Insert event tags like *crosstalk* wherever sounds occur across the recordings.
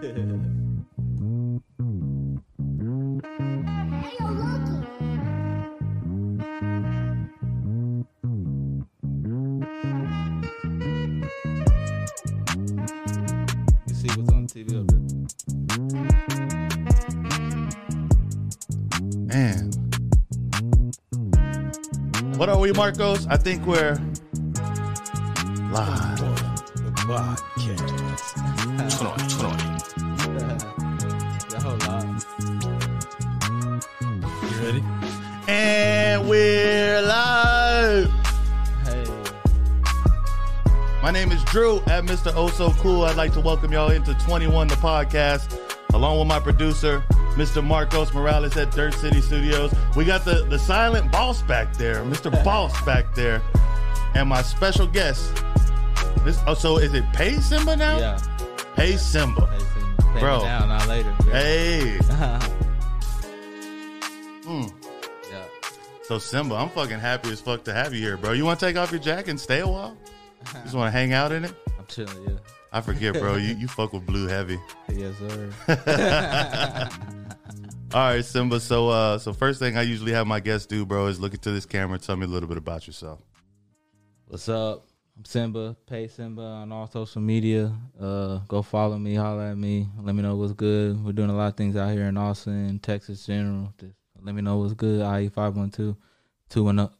Man. What are we, Marcos? I think we're My name is Drew at Mr. Oh So Cool. I'd like to welcome y'all into 21 the podcast, along with my producer, Mr. Marcos Morales at Dirt City Studios. We got the, the silent boss back there, Mr. *laughs* Boss back there, and my special guest. This, oh, so is it Pay Simba now? Yeah. Pay Simba. Hey, pay Bro. Now, not later. Hey. *laughs* Mm. yeah. So Simba, I'm fucking happy as fuck to have you here, bro. You want to take off your jacket and stay a while? You *laughs* just want to hang out in it? I'm chilling. Yeah. I forget, bro. You *laughs* you fuck with blue heavy. Yes, sir. *laughs* All right, Simba. So uh, so first thing I usually have my guests do, bro, is look into this camera. Tell me a little bit about yourself. What's up? I'm Simba. Pay Simba on all social media. Uh, go follow me, holler at me. Let me know what's good. We're doing a lot of things out here in Austin, Texas, general. Just let me know what's good. IE five one two, two and up.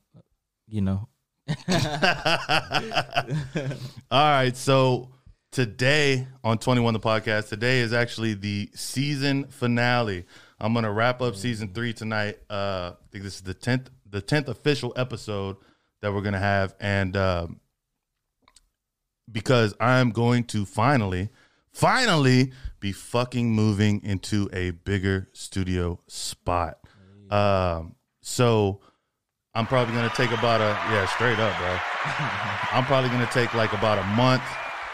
You know. *laughs* All right, so today on 21 the podcast, today is actually the season finale. I'm gonna wrap up season three tonight. Uh, I think this is the 10th the 10th official episode that we're gonna have, and um, because I'm going to finally, finally be fucking moving into a bigger studio spot. Um, so I'm probably gonna take about a yeah, straight up, bro. I'm probably gonna take like about a month,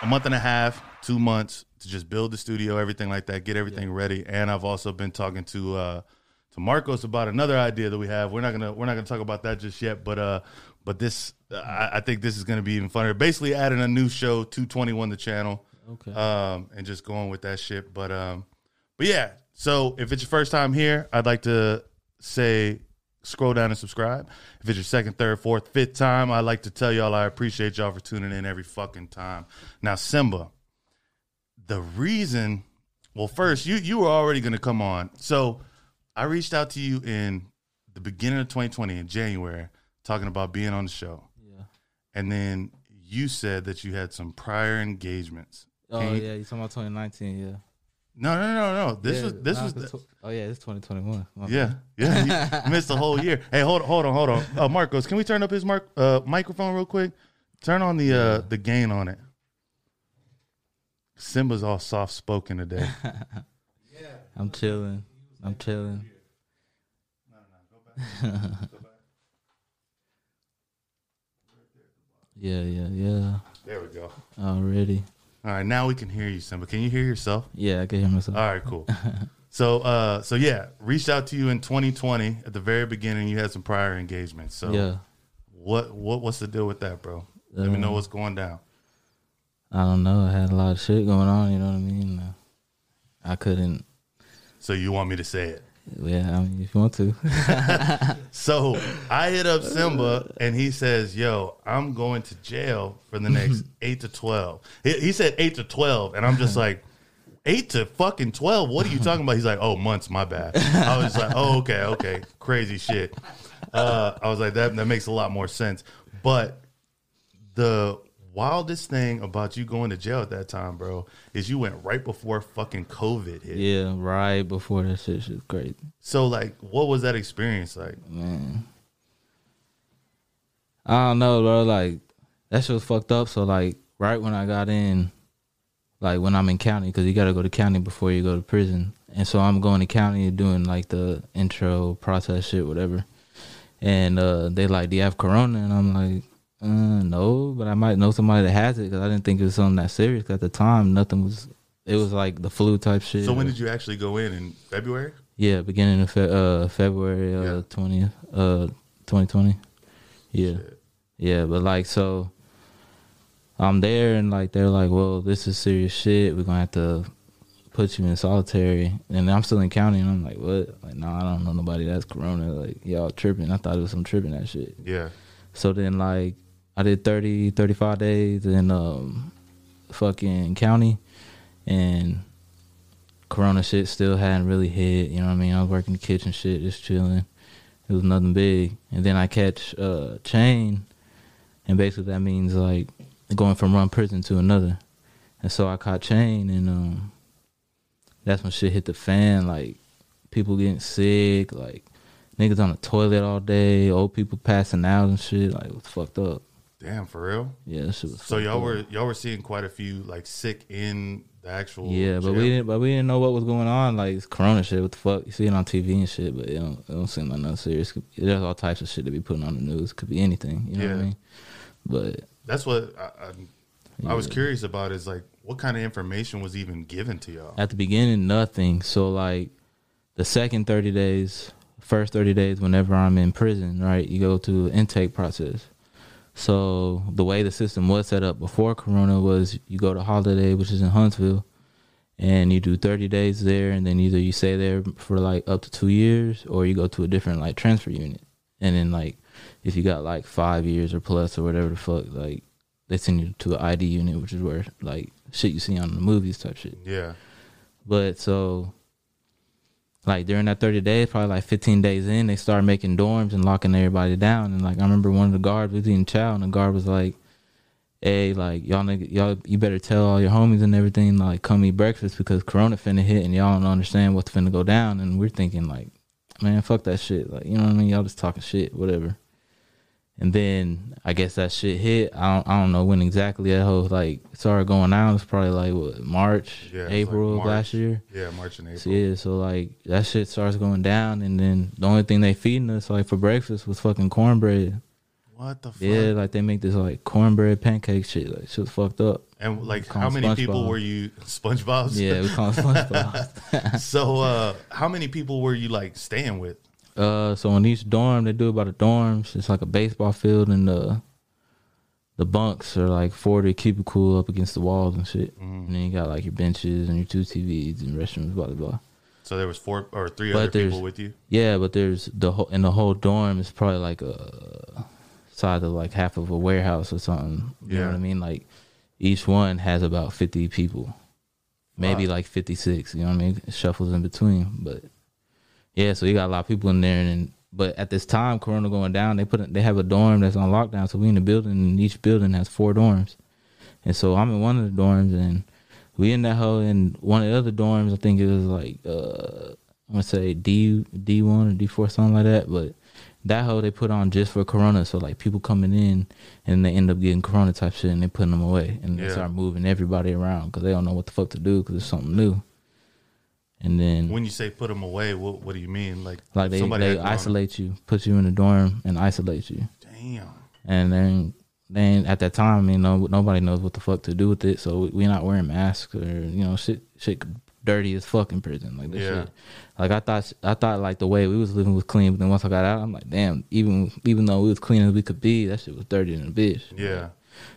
a month and a half, two months to just build the studio, everything like that, get everything ready. And I've also been talking to uh to Marcos about another idea that we have. We're not gonna we're not gonna talk about that just yet, but uh but this I, I think this is gonna be even funner. Basically adding a new show, 221 the channel Okay. um, and just going with that shit. But um, but yeah. So if it's your first time here, I'd like to say scroll down and subscribe. If it's your second, third, fourth, fifth time, I'd like to tell y'all I appreciate y'all for tuning in every fucking time. Now, Simba, the reason, well, first you you were already gonna come on, so I reached out to you in the beginning of 2020 in January, talking about being on the show, yeah. and then you said that you had some prior engagements. Oh Can yeah, you talking about 2019? Yeah. No, no, no, no. This Yeah, was this nah, was the, oh yeah, it's 2021. My yeah, yeah. *laughs* Missed the whole year. Hey, hold on, hold on, hold on. Uh, Marcos, can we turn up his mark uh, microphone real quick? Turn on the uh, the gain on it. Simba's all soft spoken today. *laughs* Yeah, I'm chilling. I'm chilling. *laughs* yeah, yeah, yeah. There we go. Already. All right, now we can hear you, Simba. Can you hear yourself? Yeah, I can hear myself. All right, cool. *laughs* So, uh, so yeah, reached out to you in 2020 at the very beginning. You had some prior engagements. So, yeah. what what what's the deal with that, bro? Let me know Um, what's going down. I don't know. I had a lot of shit going on. You know what I mean? I couldn't. So you want me to say it? Yeah, I mean, if you want to. *laughs* So I hit up Simba and he says, "Yo, I'm going to jail for the next *laughs* eight to 12. He, he said eight to twelve, and I'm just *laughs* like, eight to fucking twelve. What are you talking about? He's like, oh, months. My bad. I was like, oh, okay, okay, crazy shit. Uh, I was like, that that makes a lot more sense. But the wildest thing about you going to jail at that time, bro, is you went right before fucking COVID hit. yeah, right before that shit was crazy. So like, what was that experience like? Man. I don't know, bro. Like that shit was fucked up. So like, right when I got in, like when I'm in county, because you got to go to county before you go to prison, and so I'm going to county and doing like the intro process shit, whatever. And uh they like, do you have corona? And I'm like, uh, no, but I might know somebody that has it because I didn't think it was something that serious. 'cause at the time, nothing was. It was like the flu type shit. So when did you actually go in in February? Yeah, beginning of fe- uh, February Yeah. uh twentieth, uh, twenty twenty. Yeah, Shit. yeah, but like so, I'm there and like they're like, well, this is serious shit. We're gonna have to put you in solitary, and I'm still in county, and I'm like, what? Like, no, nah, I don't know nobody that's corona. Like, y'all tripping. I thought it was some tripping that shit. Yeah. So then, like, I did 30, 35 days in um, fucking county, and corona shit still hadn't really hit. You know what I mean? I was working the kitchen shit, just chilling. It was nothing big, and then I catch uh, chain, and basically that means like going from one prison to another. And so I caught chain, and um, that's when shit hit the fan. Like people getting sick, like niggas on the toilet all day, old people passing out and shit. Like it was fucked up. Damn, for real. Yeah. So y'all were y'all were seeing quite a few like sick in the actual. Yeah, but jail? we didn't. But we didn't know what was going on. Like it's Corona shit. What the fuck? You see it on TV and shit, but it don't. It don't seem like nothing serious. There's all types of shit to be putting on the news. Could be anything. You know what I mean? But That's what I, I, I was Yeah. curious about. Is like what kind of information was even given to y'all? At the beginning, nothing. So like the second thirty days, first thirty days, whenever I'm in prison, right, you go through the intake process. So the way the system was set up before Corona was you go to Holliday, which is in Huntsville, and you do thirty days there, and then either you stay there for like up to two years, or you go to a different like transfer unit, and then like if you got like five years or plus or whatever the fuck, like they send you to an ID unit, which is where like shit you see on the movies type shit. Yeah, But so, like during that thirty days, probably like fifteen days in, they started making dorms and locking everybody down. And like I remember one of the guards was eating chow, and the guard was like, "Hey, like y'all, y'all, you better tell all your homies and everything, like come eat breakfast because Corona finna hit, and y'all don't understand what's finna go down." And we're thinking like, "Man, fuck that shit." Like you know what I mean? Y'all just talking shit, whatever. And then I guess that shit hit. I don't, I don't know when exactly that whole like started going out. It's probably like what March, Yeah, it's like April of March. last year. yeah, March and April. So yeah, so like that shit starts going down, and then the only thing they feeding us like for breakfast was fucking cornbread. What the fuck? Yeah, like they make this like cornbread pancake shit. Like shit's fucked up. and like, how them many people were you? SpongeBob's. Yeah, we call it *laughs* SpongeBob. so, uh, how many people were you like staying with? Uh, so in each dorm they do about a dorms. It's like a baseball field, and the the bunks are like forty cubicle up against the walls and shit. Mm-hmm. And then you got like your benches and your two TVs and restrooms, blah blah blah. So there was four or three But other people with you. Yeah, but there's the whole in the whole dorm is probably like a size of like half of a warehouse or something. You know Yeah. what I mean? Like each one has about fifty people, maybe Wow. like fifty six. You know what I mean? It shuffles in between, but yeah. So you got a lot of people in there, and but at this time, Corona going down, they put it- they have a dorm that's on lockdown. So we in the building, and each building has four dorms, and so I'm in one of the dorms, and we in that hole in one of the other dorms. I think it was like uh I want to say D D one or D four something like that. But that hole they put on just for Corona, so like people coming in and they end up getting Corona type shit, and they putting them away, and they start moving everybody around because they don't know what the fuck to do because it's something new. And then When you say put them away, what what do you mean? Like, like they somebody they isolate you, put you in a dorm and isolate you, Damn. and then. Then at that time, you know, nobody knows what the fuck to do with it, so we- we're not wearing masks or you know, shit, shit, dirty as fuck in prison. Like this Yeah. shit, like I thought, I thought like the way we was living was clean, but then once I got out, I'm like, damn, even even though we was clean as we could be, that shit was dirty than a bitch. Yeah.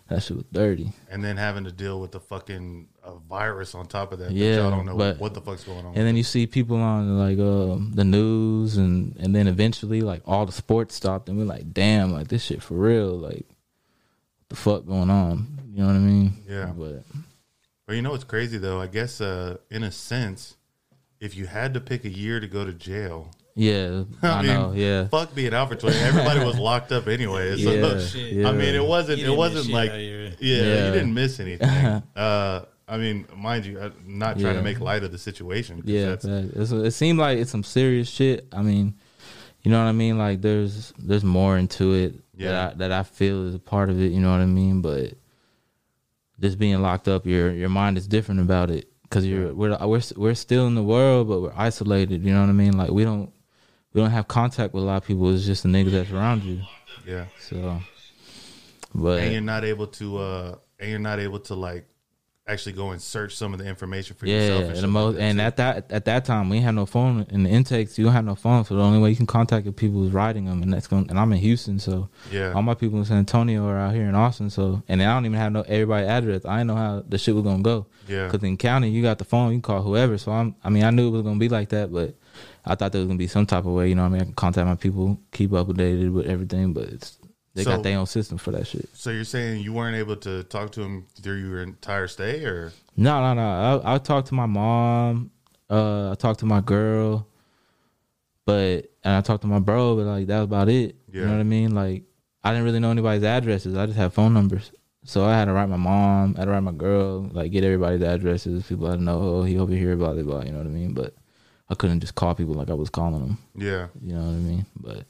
That shit was dirty. And then having to deal with the fucking uh, virus on top of that. that Yeah, y'all don't know but- what the fuck's going on. And then you see people on like um, the news, and and then eventually like all the sports stopped, and we're like, damn, like this shit for real, like what the fuck going on? You know what I mean? Yeah. But But you know what's crazy though? I guess uh, in a sense, if you had to pick a year to go to jail, yeah, *laughs* I, mean, know, yeah, fuck being out for twenty. Everybody was locked up anyway. So, yeah, shit. yeah. I mean, it wasn't. It wasn't like. Yeah, Yeah. you didn't miss anything. *laughs* uh, I mean, mind you, I'm not trying to make light of the situation. Yeah, that's. It's, it seemed like it's some serious shit. I mean, you know what I mean? Like there's there's more into it Yeah. that I, that I feel is a part of it. You know what I mean? But just being locked up, your your mind is different about it because you're we're we're we're still in the world, but we're isolated. You know what I mean? Like we don't we don't have contact with a lot of people. It's just the niggas that's around you. yeah. So, but and you're not able to. uh And you're not able to like actually go and search some of the information for Yeah, yourself. and, the most, that, and at that at that time we have no phone in the intakes. You don't have no phone, so the only way you can contact the people is writing them, and that's going. And I'm in Houston, so yeah, all my people in San Antonio are out here in Austin. So and I don't even have no everybody address. I didn't know how the shit was gonna go. yeah, Because in county, you got the phone, you can call whoever. So I'm, I mean, I knew it was gonna be like that, but I thought there was gonna be some type of way. You know, what I mean, I can contact my people, keep up updated with everything, but it's they So- got their own system for that shit. So you're saying you weren't able to talk to him through your entire stay, or No, no, no. I I talked to my mom. Uh, I talked to my girl, but and I talked to my bro, but like that was about it. You know what I mean? Like I didn't really know anybody's addresses. I just had phone numbers. So I had to write my mom, I had to write my girl, like get everybody's addresses. People to know, oh, he over here, blah blah blah. You know what I mean? But I couldn't just call people like I was calling them. yeah? You know what I mean? But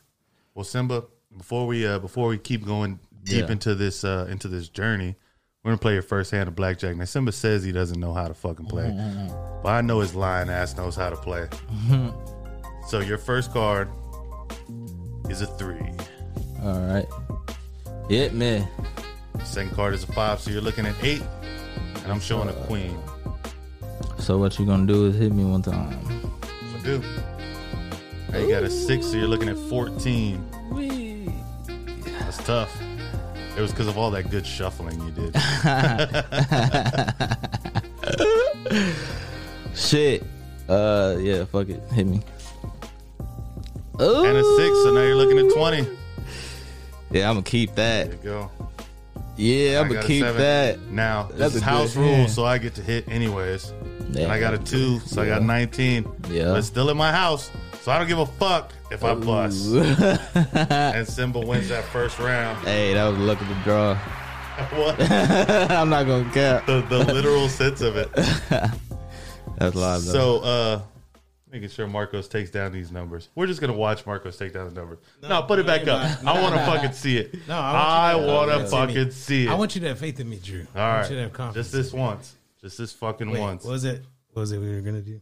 Well, Simba, before we uh before we keep going deep Yeah. into this uh into this journey, we're gonna play your first hand of blackjack. Now Simba says he doesn't know how to fucking play, but I know his lying ass knows how to play. so your first card is a three. all right, hit me. Second card is a five, so you're looking at eight, and I'm showing a queen. So what you gonna do is hit me one time. Now you got a six, so you're looking at 14. That's tough. It was because of all that good shuffling you did. *laughs* Shit. Uh, yeah, fuck it. Hit me. Ooh. and a six, so now you're looking at 20. Yeah, I'm gonna keep There that. you go. Yeah, I'm gonna keep seven. that. Now, this That's is house rules, so I get to hit anyways. Yeah. And I got a two, so I got 19. Yeah. But it's still in my house, so I don't give a fuck if I bust. *laughs* And Simba wins that first round. hey, that was the luck of the draw. *laughs* *laughs* what? I'm not gonna cap. The, the literal sense of it. That's live though. So, uh, making sure Marcos takes down these numbers. We're just gonna watch Marcos take down the numbers. No, put it back up. no, I want to no. fucking see it. No, I I want to- I to wanna see fucking see it. I want you to have faith in me, Drew. All I right, want you to have confidence. just this once, just this fucking Wait, once. What was it? What was it we were gonna do?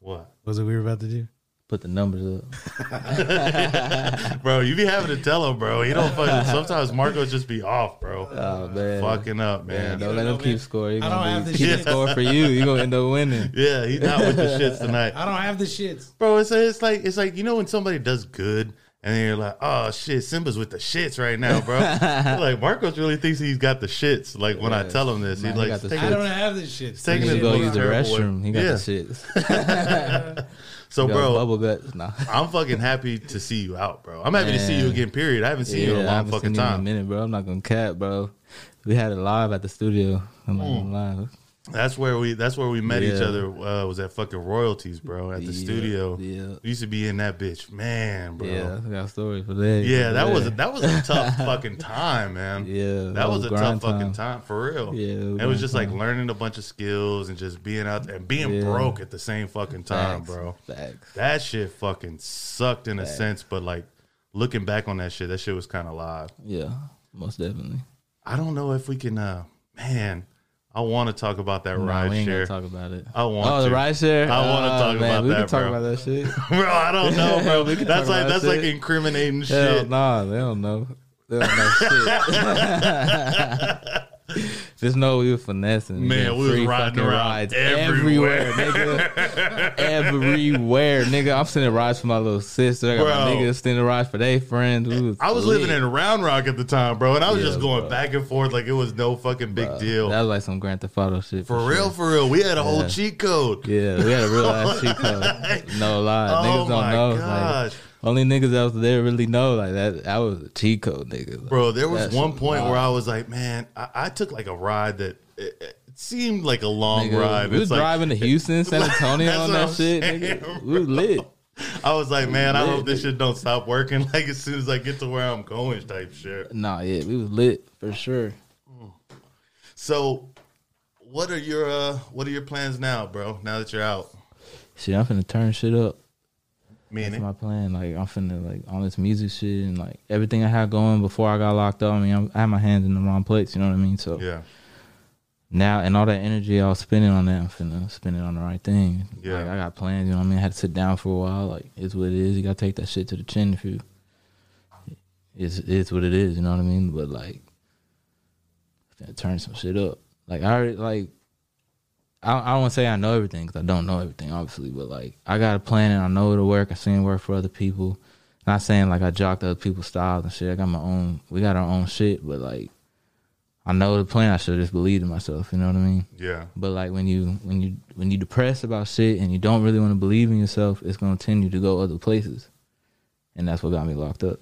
What, What was it we were about to do? Put the numbers up. *laughs* bro? You be having to tell him, bro. He don't fucking. Sometimes Marcos just be off, bro. Oh man. Fucking up, Man, man. don't You let know, him man. keep score. He I gonna don't be- have the keep shit. score for you. You gonna end up winning. *laughs* Yeah, he's not with the shits tonight, I don't have the shits. bro. It's it's like it's like you know when somebody does good. And then you're like, oh shit, Simba's with the shits right now, bro. Like Marcos really thinks he's got the shits. Like when I tell him this, Nah, he's he like, got the I it- don't have the shits. taking He it go the use the terrible way. restroom. He got Yeah. the shit. *laughs* So, bro, bubble guts. Nah. I'm fucking happy to see you out, bro. I'm happy to see you again. Period. I haven't seen you in a long haven't fucking seen you in a minute, bro. I'm not gonna cap, bro. We had it live at the studio. I'm not Mm. gonna lie. That's where we. That's where we met each other. Uh, was at fucking royalties, bro, at the Yeah, studio. Yeah. We used to be in that bitch, man, bro. Yeah, Yeah, I got a story for that. Yeah, that was a, that was a tough *laughs* fucking time, man. Yeah, that was a tough grind fucking time for real. Yeah, it was it was just like learning a bunch of skills and just being out there and being Yeah. broke at the same fucking time, Facts. bro. Facts. That shit fucking sucked in a sense, but like looking back on that shit, that shit was kind of live. Yeah, most definitely. I don't know if we can. uh Man, I want to talk about that Nah, ride we ain't share, gonna talk about it. I want Oh, the to. ride share. I wanna Oh, talk man, about we that, can talk bro. about that shit. *laughs* bro. I don't know, *laughs* bro. We that's like that's that like incriminating Hell shit. nah, they don't know. They don't know *laughs* shit. Just know we were finessing. Man, we was free riding around rides everywhere. nigga. *laughs* everywhere, nigga. I'm sending rides for my little sister. I got my Bro. niggas sending rides for their friends. Was I was lit. living in Round Rock at the time, bro, and I was Yeah, just going bro. back and forth like it was no fucking big deal. That was like some Grand Theft Auto shit. for sure. real, for real. We had a whole cheat code. Yeah, we had a real ass cheat code. *laughs* No lie, Oh niggas don't my know. Like, gosh. Only niggas that was there really know. Like that, I was a code, nigga. Like, Bro, there was one point where. I was like, man, I, I took like a ride that it, it seemed like a long Nigga, ride. We was It's like- driving to *laughs* Houston, San Antonio on that shit. saying, Nigga. We was lit. I was like, man, I lit, hope this shit don't stop working. *laughs* Like as soon as I get to where I'm going, type shit. Nah, yeah, we was lit for sure. So, what are your uh, what are your plans now, bro? Now that you're out, Shit, I'm finna turn shit up. That's meaning, my plan. Like I'm finna like all this music shit and like everything I had going before I got locked up. I mean, I'm, I had my hands in the wrong place. You know what I mean? So yeah, now and all that energy I was spending on that, I'm finna spend it on the right thing. Yeah. Like I got plans. You know what I mean? I had to sit down for a while. Like it's what it is. You gotta take that shit to the chin if you. It's it's what it is. You know what I mean? But like, finna turn some shit up. Like I already like I, I don't want to say I know everything because I don't know everything, obviously. But like, I got a plan and I know it'll work. I seen it work for other people. Not saying like I jocked other people's styles and shit. I got my own. We got our own shit, but like, I know the plan. I should just believe in myself. You know what I mean? Yeah. But like when you when you when you depressed about shit and you don't really want to believe in yourself, it's gonna tend you to go other places, and that's what got me locked up.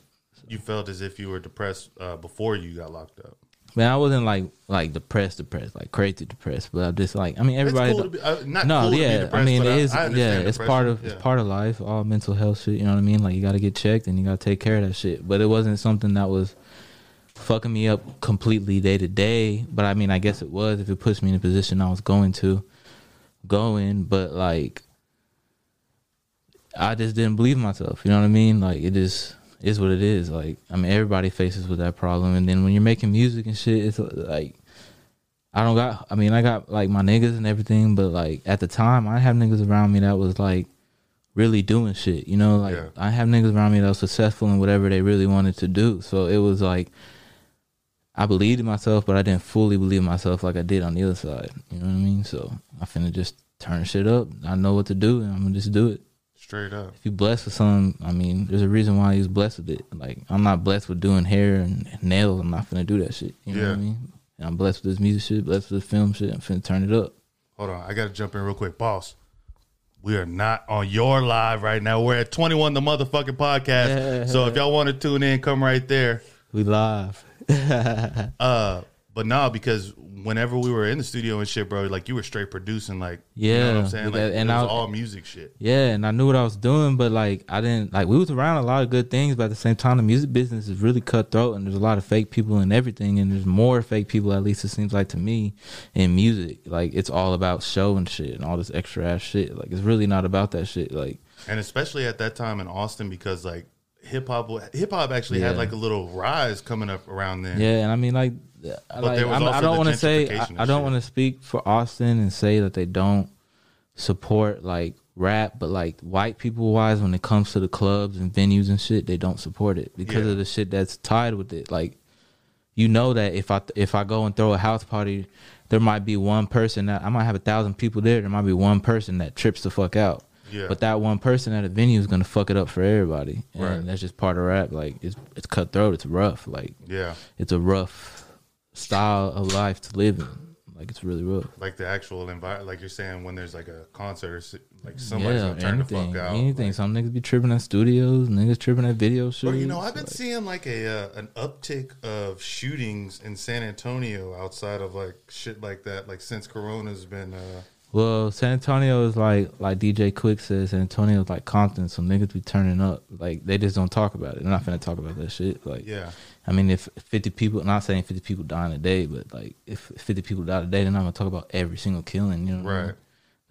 You felt as if you were depressed uh, before you got locked up. Man, I wasn't like like depressed, depressed, like crazy depressed, but I'm just like I mean everybody. Cool be, uh, not no, cool to be yeah, I mean it is. I yeah, understand it's part of depression. it's part of life. All mental health shit. You know what I mean? Like you got to get checked and you got to take care of that shit. But it wasn't something that was fucking me up completely day to day. But I mean, I guess it was if it puts me in a position I was going to go in. But like, I just didn't believe myself. You know what I mean? Like it just is what it is. Like I mean, everybody faces with that problem. And then when you're making music and shit, it's like. I don't got. I mean, I got like my niggas and everything, but like at the time, I have niggas around me that was like really doing shit. You know, like Yeah. I have niggas around me that was successful in whatever they really wanted to do. So it was like I believed in myself, but I didn't fully believe in myself like I did on the other side. You know what I mean? So I finna just turn shit up. I know what to do, and I'm gonna just do it. Straight up. If you blessed with something, I mean, there's a reason why he's blessed with it. Like I'm not blessed with doing hair and nails. I'm not finna do that shit. You know what I Yeah. mean? And I'm blessed with this music shit, blessed with this film shit. I'm finna turn it up. Hold on, I got to jump in real quick, boss. We are not on your live right now. We're at 21 the motherfucking podcast. *laughs* So if y'all want to tune in, come right there. We live. *laughs* Uh, but no, because whenever we were in the studio and shit, bro, like you were straight producing, like you know what Yeah, I'm saying, like that- and it was I- all music shit. Yeah, and I knew what I was doing, but like I didn't like we was around a lot of good things, but at the same time the music business is really cutthroat and there's a lot of fake people and everything and there's more fake people at least it seems like to me in music. Like it's all about show and shit and all this extra ass shit. Like it's really not about that shit. Like And especially at that time in Austin, because like hip hop, hip hop actually had like a little rise coming up around then. Yeah, and I mean, like, like I'm, I don't want to say I, I don't want to speak for Austin and say that they don't support like rap, but like white people wise, when it comes to the clubs and venues and shit, they don't support it because Yeah. of the shit that's tied with it. Like, you know that if I if I go and throw a house party, there might be one person that I might have a thousand people there. There might be one person that trips the fuck out. Yeah. But that one person at a venue is gonna fuck it up for everybody, and Right. that's just part of rap. Like it's it's cutthroat. It's rough. Like Yeah. it's a rough style of life to live in. Like it's really rough. Like the actual environment, like you're saying, when there's like a concert, or like somebody's yeah, gonna turn anything, the fuck out. anything. Like- Some niggas be tripping at studios, niggas tripping at video shoots. Bro, you know, I've been like- seeing like a uh, an uptick of shootings in San Antonio outside of like shit like that. Like since Corona's been, uh, Well, San Antonio is like like DJ Quik says. San Antonio is like Compton. So niggas be turning up. Like they just don't talk about it. They're not finna talk about that shit. Like yeah, I mean, if fifty people, not saying fifty people dying a day, but like if fifty people die a day, they're not gonna talk about every single killing. You know, what I mean? right.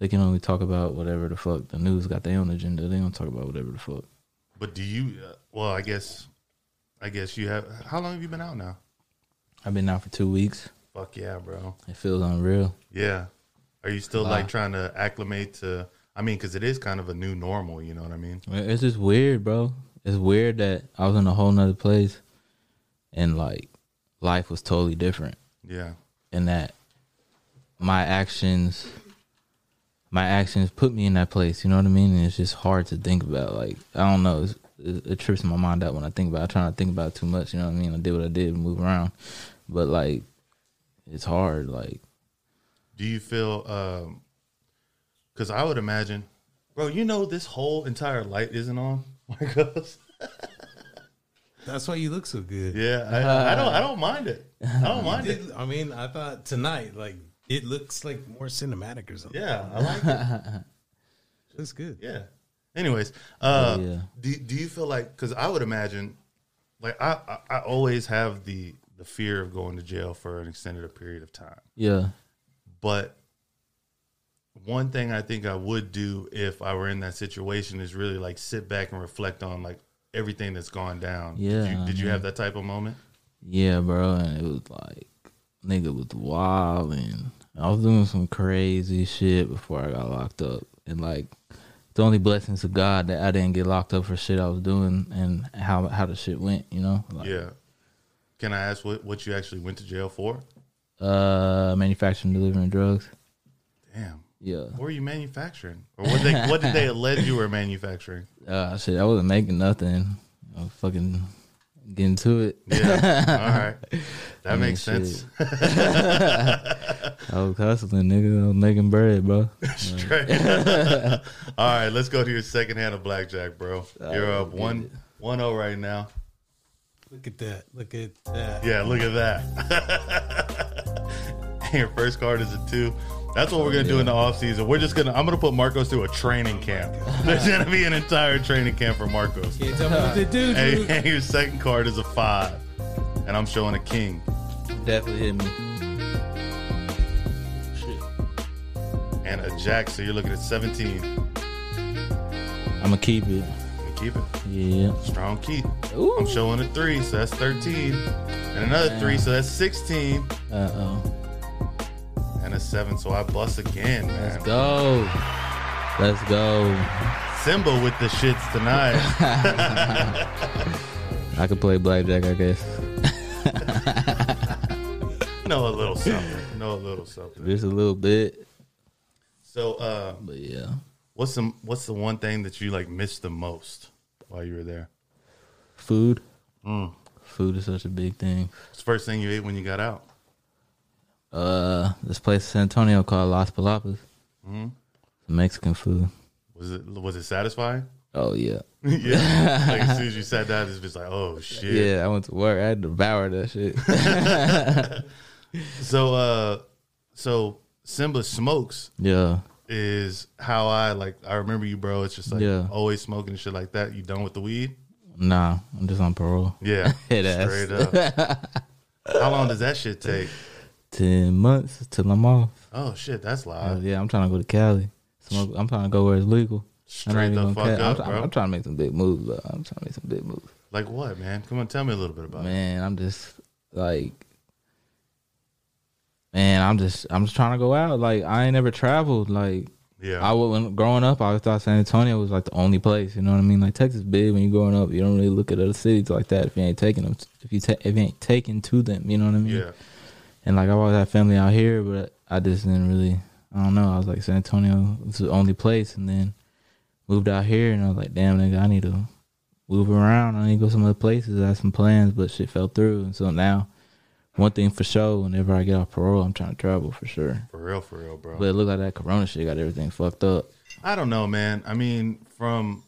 They can only talk about whatever the fuck the news got their own agenda. They don't talk about whatever the fuck. But do you? Uh, well, I guess, I guess you have. How long have you been out now? I've been out for two weeks. Fuck yeah, bro. It feels unreal. Yeah. Are you still Wow. like trying to acclimate to? I mean, because it is kind of a new normal. You know what I mean? It's just weird, bro. It's weird that I was in a whole nother place, and like life was totally different, Yeah. and that my actions, my actions put me in that place. You know what I mean? And it's just hard to think about. Like I don't know. It's, it, it trips my mind out when I think about. it. I try not to think about it too much. You know what I mean? I did what I did, move around, but like it's hard. Like Do you feel? um Because I would imagine, bro. You know, this whole entire light isn't on. *laughs* my Because That's why you look so good. yeah, I, I don't. I don't mind it. I don't mind it. I mean, I thought tonight, like, it looks like more cinematic or something. Yeah, I like it. *laughs* looks good. Yeah. Anyways, uh, Oh, yeah. do do you feel like? Because I would imagine, like I, I I always have the the fear of going to jail for an extended period of time. yeah, But one thing I think I would do if I were in that situation is really like sit back and reflect on like everything that's gone down. did Yeah, you, did you have that type of moment? Yeah, bro, and it was like nigga was wild, and I was doing some crazy shit before I got locked up, and like the only blessings of God that I didn't get locked up for shit I was doing and how how the shit went, you know, like, yeah. Can I ask what, what you actually went to jail for? uh, manufacturing, delivering drugs. Damn. Yeah. What were you manufacturing, or what they what did they *laughs* allege you were manufacturing? Uh, shit, I wasn't making nothing. I was fucking getting to it. Yeah, all right, *laughs* that mean, makes sense. *laughs* I was hustling, nigga. I was making bread, bro. Straight. all right, let's go to your second hand of blackjack, bro. You're up get one it. right now. Look at that. Look at that. Yeah, look at that. Your first card is a two. That's what we're gonna do in the off season. We're just gonna I'm gonna put Marcos through a training camp. *laughs* *laughs* There's gonna be an entire training camp for Marcos. Can't tell me what to do, Hey, dude. and *laughs* your second card is a five. And I'm showing a king. Definitely hit me. Shit. And a jack, so you're looking at 17. I'm gonna keep it. And keep it. Yeah. Strong key. Ooh. I'm showing a three, so that's 13. And another three, so that's 16. Uh oh. And a seven, so I bust again, man. Let's go. Let's go. Simba with the shits tonight. *laughs* I could play blackjack, I guess. *laughs* know a little something. Know a little something. Just a little bit, So, uh, but yeah. what's the what's the one thing that you like missed the most while you were there? Food. Mm. Food is such a big thing. What's the first thing you ate when you got out? Uh, this place in San Antonio called Las Palapas. Mhm. Mexican food. Was it was it satisfying? Oh yeah. *laughs* yeah. like as soon as you sat down, it's just like, oh shit. Yeah, I went to work. I had to devour that shit. *laughs* So, uh, so Simba smokes yeah. is how I like. I remember you, bro. It's just like Yeah. always smoking and shit like that. You done with the weed? Nah, I'm just on parole. Yeah, *laughs* straight up. how long does that shit take? Ten months till I'm off. Oh shit, that's Uh, live. yeah, I'm trying to go to Cali. Smoke. I'm trying to go where it's legal. Straight the fuck cap. I'm, up, bro. I'm trying to make some big moves, but I'm trying to make some big moves. Like what, man? Come on, tell me a little bit about it. Man, I'm just like, man, I'm just, I'm just trying to go out. Like, I ain't never traveled. Like, Yeah, I would, when growing up, I thought San Antonio was like the only place. You know what I mean? Like Texas big. When you're growing up, you don't really look at other cities like that if you ain't taking them. If you ta- if you ain't taken to them, you know what I mean? yeah. And like I always had family out here, but I just didn't really. I don't know. I was like San Antonio was the only place, and then moved out here, and I was like, damn, nigga, I need to move around. I need to go some other places. I had some plans, but shit fell through, and so now. One thing for sure, whenever I get off parole, I'm trying to travel for sure. For real, for real, bro. But it look like that Corona shit got everything fucked up. I don't know, man. I mean, from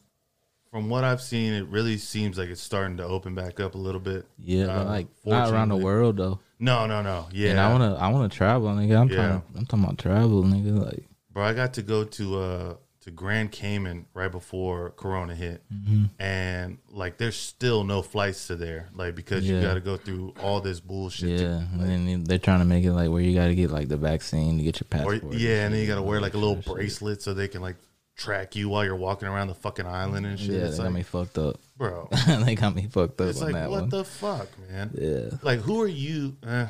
from what I've seen, it really seems like it's starting to open back up a little bit. Yeah, Uh, like not around the world though. No, no, no. Yeah, And I wanna I wanna travel, nigga. I'm Yeah. trying to, I'm talking about travel, nigga. Like bro. I got to go to uh to Grand Cayman right before Corona hit, Mm-hmm. and like there's still no flights to there, like because you got to go through all this bullshit. to- yeah, and then they're trying to make it like where you got to get like the vaccine to get your or, passport. yeah, and then you got to wear like a little bracelet so they can like track you while you're walking around the fucking island and shit. Yeah, it's they got me fucked up. bro, *laughs* they got me fucked up it's on like what one. the fuck, man. yeah, Like, who are you? Eh,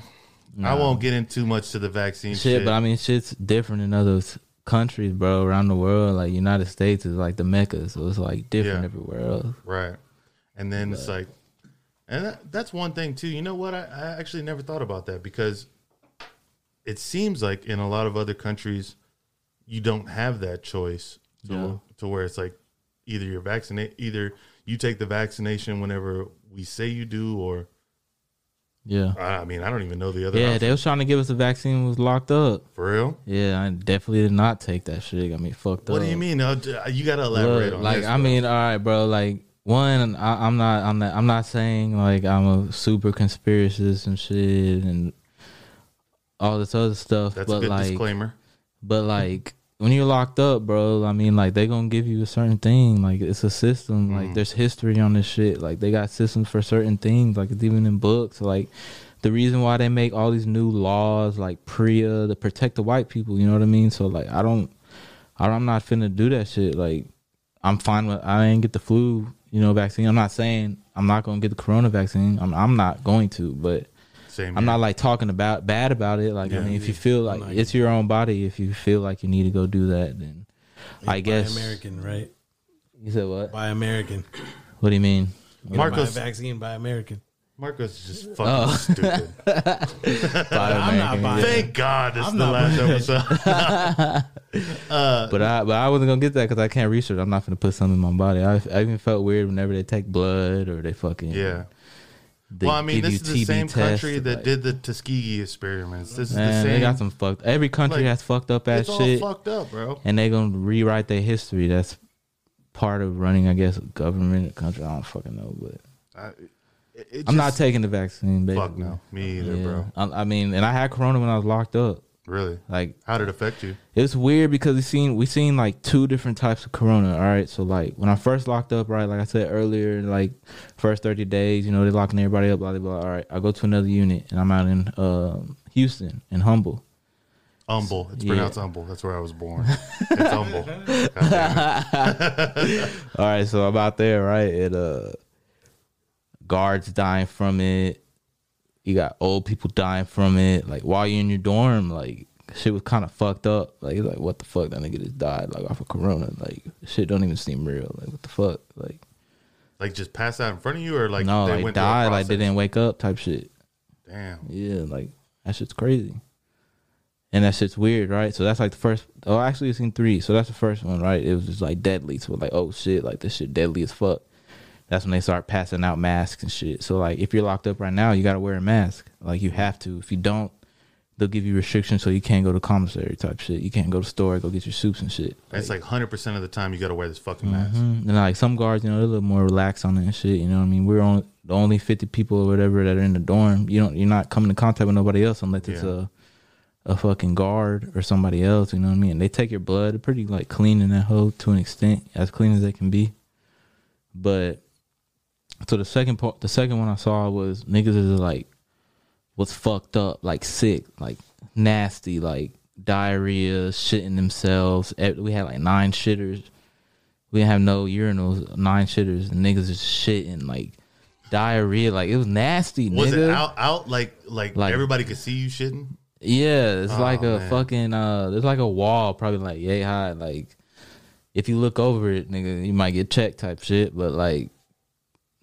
I won't get in too much to the vaccine shit, shit. but I mean, shit's different in other countries, bro. Around the world, like United States is like the mecca, so it's like different Yeah. everywhere else. right. And then it's like, and that, that's one thing too. You know what? I, I actually never thought about that because it seems like in a lot of other countries, you don't have that choice to, Yeah. to where it's like either you're vaccinated, either you take the vaccination whenever we say you do, or Yeah, I mean, I don't even know the other. yeah. option. They was trying to give us the vaccine was locked up. for real. Yeah, I definitely did not take that shit. It got me fucked up. What do you mean? You got to elaborate Look, on like this, I mean, all right, bro. Like one, I, I'm not, I'm not, I'm not saying like I'm a super conspiracist and shit and all this other stuff. that's but a good like, disclaimer. but like when you're locked up, bro. I mean, like they gonna give you a certain thing. Like it's a system. Mm. Like there's history on this shit. Like they got systems for certain things. Like it's even in books. Like the reason why they make all these new laws, like PREA, to protect the white people. You know what I mean? So like I don't, I don't- I'm not finna do that shit. Like I'm fine with. I ain't get the flu, you know, vaccine. I'm not saying I'm not gonna get the corona vaccine. I'm I'm not going to, but. Same. I'm here. not like talking about bad about it. Like Yeah, I mean, if you feel like not it's your own body, if you feel like you need to go do that, then I guess. American, right? You said what? Buy American. What do you mean? Get Marcos- buy a vaccine. Buy American. Marcos is just oh. fucking Oh. stupid. *laughs* I'm not buying. Thank God this is I'm the not last buying episode. *laughs* *laughs* Uh, but I but I wasn't gonna get that because I can't research. I'm not gonna put something in my body. I, I even felt weird whenever they take blood or they fucking yeah. They well, I mean, this is the TB same country that like- did the Tuskegee experiments. This is Man, the same. they got some fucked. Every country like, has fucked up ass shit, fucked up, bro. and they gonna rewrite their history. That's part of running, I guess, a government a country. I don't fucking know, but I, it, it I'm not taking the vaccine. Basically. Fuck no, me either, Yeah. bro. I, I mean, and I had corona when I was locked up. Really? Like How did it affect you? it's weird because we seen we seen like two different types of corona. All right, so like when I first locked up, right, like I said earlier, like first thirty days, you know, they're locking everybody up, blah blah blah. All right, I go to another unit and I'm out in um, Houston in Humble. Humble. It's Yeah. pronounced humble. That's where I was born. It's humble. It. *laughs* All right, so I'm out there, right? It uh guards dying from it. You got old people dying from it. Like while you're in your dorm, like shit was kind of fucked up. Like like what the fuck that nigga just died like off of corona. Like shit don't even seem real. Like what the fuck? Like Like just pass out in front of you, or like no, they like went died, like they didn't wake up type shit. Damn. Yeah, like that shit's crazy. And that shit's weird, right? So that's like the first. Oh, actually, it's in three. So that's the first one, right? It was just like deadly. So like, oh shit, like this shit deadly as fuck. That's when they start passing out masks and shit. So like, if you're locked up right now, you gotta wear a mask. Like you have to. If you don't, they'll give you restrictions so you can't go to commissary type shit. You can't go to store, go get your soups and shit. It's like hundred percent of the time you got to wear this fucking mask. Mhm. And like some guards, you know, they're a little more relaxed on it and shit. You know what I mean? We're only the only fifty people or whatever that are in the dorm. You don't, you're not coming in contact with nobody else unless it's a a fucking guard or somebody else. You know what I mean? They take your blood, pretty like clean in that hole to an extent, as clean as they can be. But so the second part, the second one I saw was niggas is like was fucked up, like sick, like nasty, like diarrhea, shitting themselves. We had like nine shitters. We didn't have no urinals, nine shitters, and niggas just shitting like diarrhea, like it was nasty. Was nigga. it out out like, like Like- everybody could see you shitting? Yeah, it's Oh, like a man. fucking uh there's like a wall probably like yay high. Like if you look over it, nigga, you might get checked type shit. But like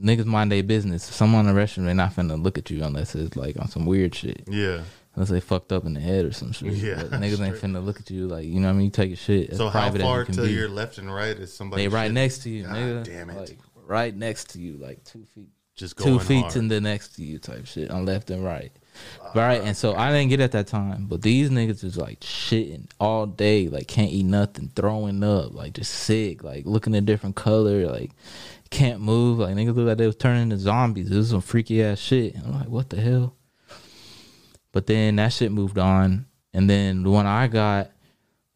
niggas mind their business. If someone in the restroom, they not finna look at you unless it's like on some weird shit. Yeah. Unless they fucked up in the head or some shit. Yeah, But niggas ain't finna look at you like you know what I mean, you take your shit So how far you to be. your left and right is somebody? they right shitting? next to you, God nigga. damn it. Like right next to you, like two feet Just two feet hard. and the next to you type shit on left and right. Ah, right, and so I didn't get at that time, but these niggas is like shitting all day, like can't eat nothing, throwing up, like just sick, like looking a different color, like can't move, like niggas look like they was turning into zombies. This was some freaky ass shit. And I'm like, what the hell? But then that shit moved on, and then the one I got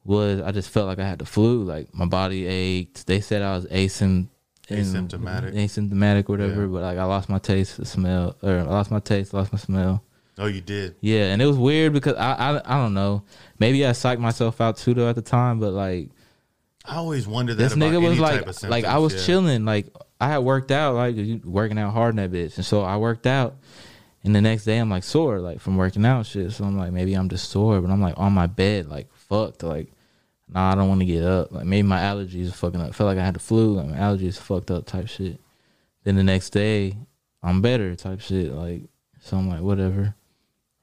was I just felt like I had the flu, like my body ached. They said I was asym- Asymptomatic. asymptomatic, or whatever. Yeah. But like I lost my taste, the smell, or I lost my taste, lost my smell. Oh, you did. Yeah, and it was weird because I, I I don't know. Maybe I psyched myself out too though at the time, but like I always wondered that this about nigga was like type of symptoms. like I was yeah. chilling, like I had worked out, like working out hard in that bitch, and so I worked out, and the next day I'm like sore, like from working out shit. So I'm like maybe I'm just sore, but I'm like on my bed, like fucked, like nah, I don't want to get up. Like maybe my allergies are fucking up. I felt like I had the flu, like my allergies fucked up type shit. Then the next day I'm better type shit, like so I'm like whatever.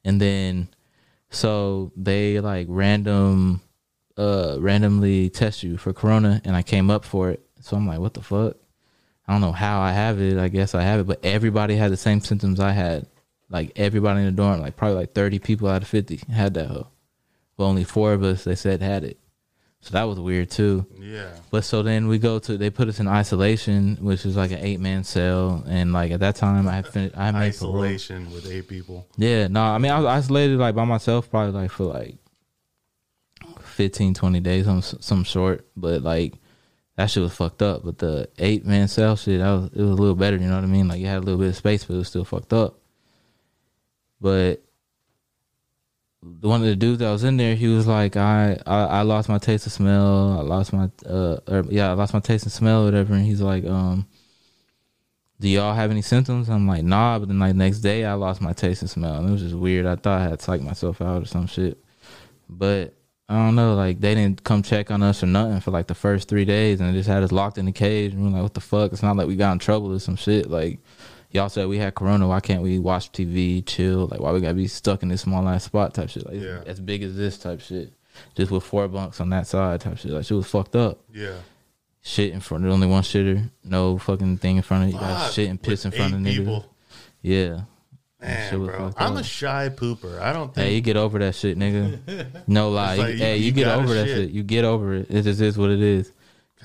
And then so they like random uh randomly test you for corona and I came up for it. So I'm like, what the fuck? I don't know how I have it. I guess I have it, but everybody had the same symptoms I had. Like everybody in the dorm, like probably like 30 people out of 50 had that hoe. But only four of us they said had it. So that was weird too. Yeah. But so then we go to they put us in isolation, which is like an eight man cell, and like at that time I had finished I had parole. Isolation with eight people. Yeah, no, I mean I was isolated like by myself probably like for like 15, 20 days, some some short, but like that shit was fucked up. But the eight man cell shit, was it was a little better. You know what I mean? Like you had a little bit of space, but it was still fucked up. But the one of the dudes that was in there, he was like, I, I, I lost my taste of smell. I lost my, uh, or, yeah, I lost my taste and smell, or whatever. And he's like, um, do y'all have any symptoms? I'm like, nah. But then like next day, I lost my taste and smell, and it was just weird. I thought I had psyched myself out or some shit, but I don't know. Like they didn't come check on us or nothing for like the first three days, and they just had us locked in the cage. And we are like, what the fuck? It's not like we got in trouble or some shit. Like y'all said we had corona. Why can't we watch TV, chill? Like why we gotta be stuck in this small ass spot type shit? Like Yeah. as big as this type shit. Just with four bunks on that side type shit. Like shit was fucked up. Yeah. Shit in front. There's only one shitter. No fucking thing in front of you. Got shit and piss in front of niggas. Yeah. Man, bro, I'm a shy pooper. I don't think. Hey, you get over that shit, nigga. *laughs* No lie. Like You- hey, you, you get over that shit. shit. You get over it. It just is what it is.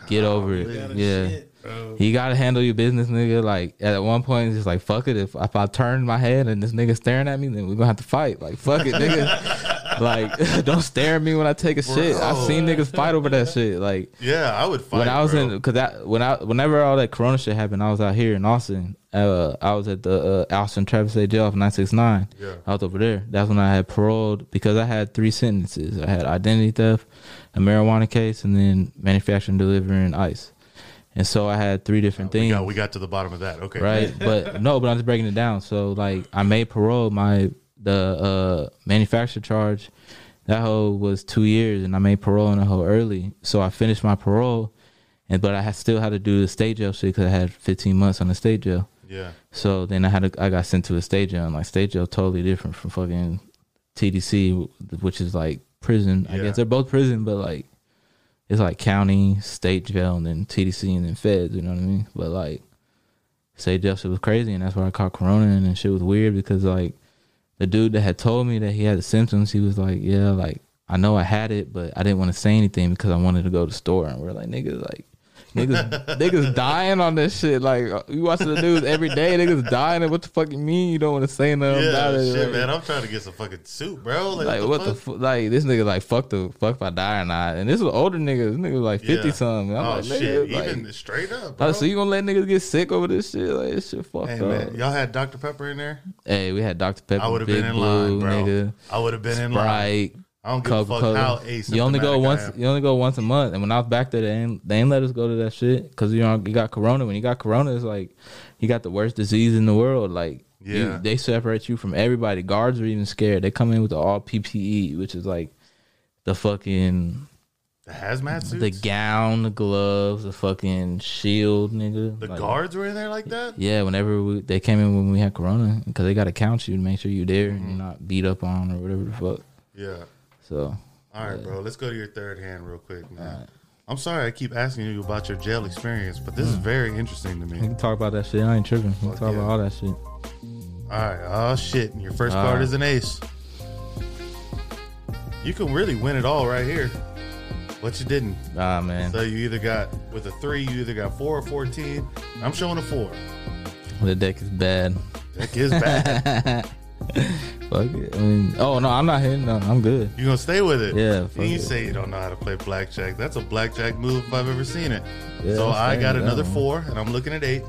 Get over it. Yeah. Shit. You gotta handle your business, nigga. Like at one point, it's just like fuck it. If if I turn my head and this nigga staring at me, then we're gonna have to fight. Like fuck it, nigga. *laughs* like *laughs* don't stare at me when I take a shit. I've seen niggas fight over that shit. Like yeah, I would fight. when I was bro. in, because that when I whenever all that Corona shit happened, I was out here in Austin. Uh, I was at the uh, Austin Travis A Jail for nine six nine. Yeah. I was over there. That's when I had paroled because I had three sentences. I had identity theft, a marijuana case, and then manufacturing, delivering and ice. And so I had three different we things got we got to the bottom of that. Okay, right? *laughs* but no, but I'm just breaking it down. So like I made parole. My the uh manufacturer charge that whole was two years, and I made parole in a whole early. So I finished my parole, and but I had, still had to do the state jail shit because I had 15 months on the state jail. Yeah. So then I had to, I got sent to a state jail, and like state jail totally different from fucking TDC, which is like prison. I guess they're both prison, but like it's like county, state jail, and then TDC, and then feds. You know what I mean? But like state jail shit was crazy, and that's why I caught corona, and then shit was weird because like the dude that had told me that he had the symptoms, he was like, yeah, like I know I had it, but I didn't want to say anything because I wanted to go to the store, and we're like, niggas, like. Niggas, niggas dying on this shit. Like uh, you watching the news every day. Niggas dying. And what the fuck you mean? You don't want to say nothing Yeah, about it? shit, like, man. I'm trying to get some fucking soup, bro. Like, like what the fuck? fu- like this nigga like fuck the fuck if I die or not. And this was older niggas. This nigga was like fifty Yeah. something. I'm oh like, shit, nigga, even like, straight up. Bro. so you gonna let niggas get sick over this shit? Like this shit fucked hey up. man, y'all had Dr Pepper in there. Hey, we had Dr Pepper, I would have been in Blue, line, bro. nigga. I would have been in line. I don't give a fuck how asymptomatic You only go once. You only go once a month. And when I was back there, they ain't, they ain't let us go to that shit because you know you got corona. When you got corona, it's like you got the worst disease in the world. Like you- Yeah. they separate you from everybody. Guards are even scared. They come in with the all PPE, which is like the fucking The hazmat suits. the gown, the gloves, the fucking shield, nigga. the Like, guards were in there like that. Yeah, whenever we, they came in when we had corona, because they got to count you to make sure you're there and Mm-hmm. you're not beat up on or whatever the fuck. Yeah. So All right, bro. Let's go to your third hand real quick, man. I'm sorry I keep asking you about your jail experience, but Mm. this is very interesting to *laughs* we me. can talk about that shit. I ain't tripping. We can talk yeah. about all that shit. All right. Oh shit. Your first All card right. is an ace. You can really win it all right here. But you didn't. Ah man, So you either got with a three, you either got four or fourteen. I'm showing a four. the deck is bad. Deck is bad. *laughs* *laughs* Fuck it. I mean, oh no, I'm not hitting. No, I'm good. you gonna stay with it. Yeah, fuck you it. say you don't know how to play blackjack. That's a blackjack move if I've ever seen it. Yeah, so I got another one. four, and I'm looking at eight.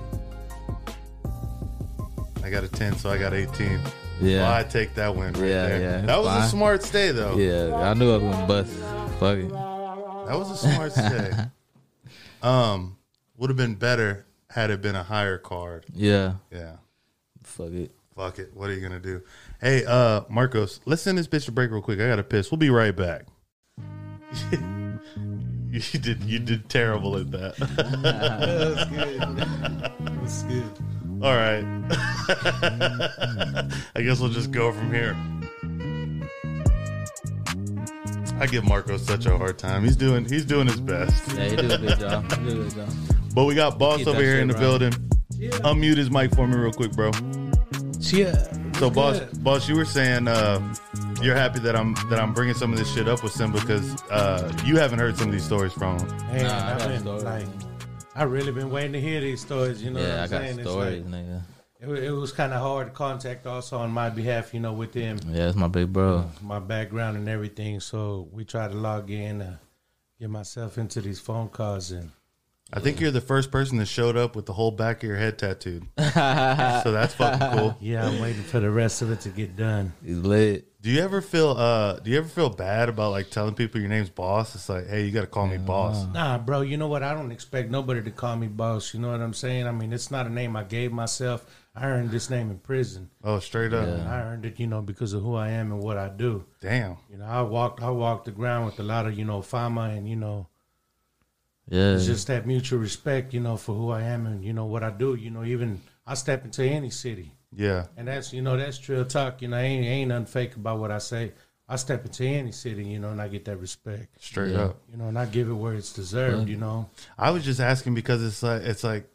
I got a ten, so I got eighteen. Yeah. Well, I take that win right Yeah, there. yeah, that was a smart stay, though. Yeah, I knew I was gonna bust. Fuck it. That was a smart stay. *laughs* Um, would have been better had it been a higher card. Yeah, Yeah. fuck it. Fuck it. What are you gonna do? Hey, uh, Marcos, let's send this bitch to break real quick. I gotta piss. We'll be right back. *laughs* you did you did terrible at that. *laughs* That's good. That's good. All right. *laughs* I guess we'll just go from here. I give Marcos such a hard time. He's doing he's doing his best. Yeah, he did a good job. He did a good job. But we got boss Keep over here shit in the building. Unmute his mic for me real quick, bro. Yeah. So, boss, Good. boss, you were saying uh, you're happy that I'm that I'm bringing some of this shit up with Sim because uh, you haven't heard some of these stories from him. Hey, Nah, I I've been stories. like, I really been waiting to hear these stories. You know Yeah, I I'm got saying? Stories, like- nigga. it, it was kind of hard to contact also on my behalf. You know, with them, Yeah, it's my big bro. my background and everything. So we tried to log in, uh, get myself into these phone calls, and I think you're the first person that showed up with the whole back of your head tattooed. *laughs* so that's fucking cool. yeah, I'm waiting for the rest of it to get done. He's lit. Do you ever feel uh do you ever feel bad about like telling people your name's boss? It's like, hey, you gotta call me boss. Nah, bro, you know what? I don't expect nobody to call me boss. You know what I'm saying? I mean, it's not a name I gave myself. I earned this name in prison. Oh, straight up. Yeah. I earned it, you know, because of who I am and what I do. Damn. You know, I walked, I walked the ground with a lot of, you know, fama and you know, Yeah, it's just that mutual respect, you know, for who I am and you know what I do. You know, even I step into any city, Yeah. and that's you know that's real talk. You know, ain't ain't nothing fake about what I say. I step into any city, you know, and I get that respect, Straight Yeah. up. you know, and I give it where it's deserved. You know, I was just asking because it's like it's like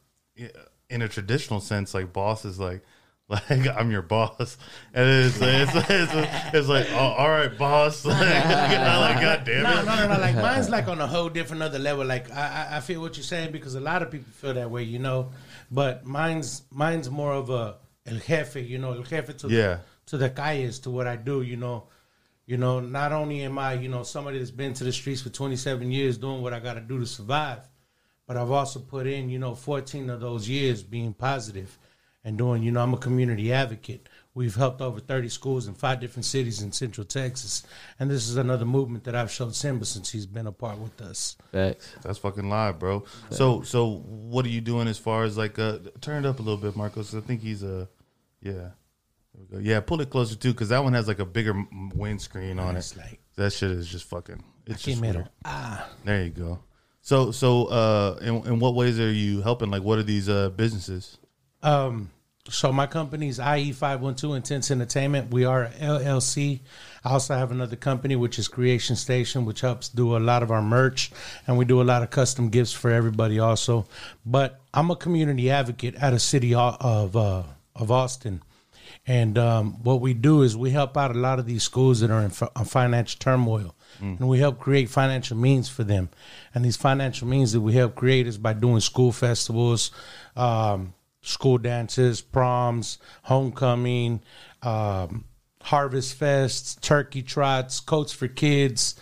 in a traditional sense, like boss is like like I'm your boss, and it's it's, it's, it's, like oh, all right, boss. *laughs* Like, like God damn no, it. no, no, no. Like mine's *laughs* like on a whole different other level. Like I, I, I feel what you're saying because a lot of people feel that way, you know. But mine's mine's more of a el jefe, you know, el jefe to Yeah. the, to the calles, to what I do, you know. You know, not only am I, you know, somebody that's been to the streets for 27 years doing what I got to do to survive, but I've also put in, you know, 14 of those years being positive and doing, you know, I'm a community advocate. We've helped over 30 schools in five different cities in Central Texas. And this is another movement that I've showed Simba since he's been a part with us. Facts. That's fucking live, bro. So so what are you doing as far as like uh turn it up a little bit, Marcos? I think he's a yeah. There we go. Yeah, pull it closer too, because that one has like a bigger m- windscreen on it. Like, That shit is just fucking. It's just Quimero. weird. Ah. There you go. So so uh, in in what ways are you helping? Like, what are these uh businesses? Um, so my company's IE five one two Intense Entertainment. We are LLC. I also have another company which is Creation Station, which helps do a lot of our merch, and we do a lot of custom gifts for everybody also. But I'm a community advocate at a city of uh, of Austin. And um, what we do is we help out a lot of these schools that are in uh, financial turmoil, and we help create financial means for them. And these financial means that we help create is by doing school festivals, um, school dances, proms, homecoming, um, harvest fests, turkey trots, coats for kids,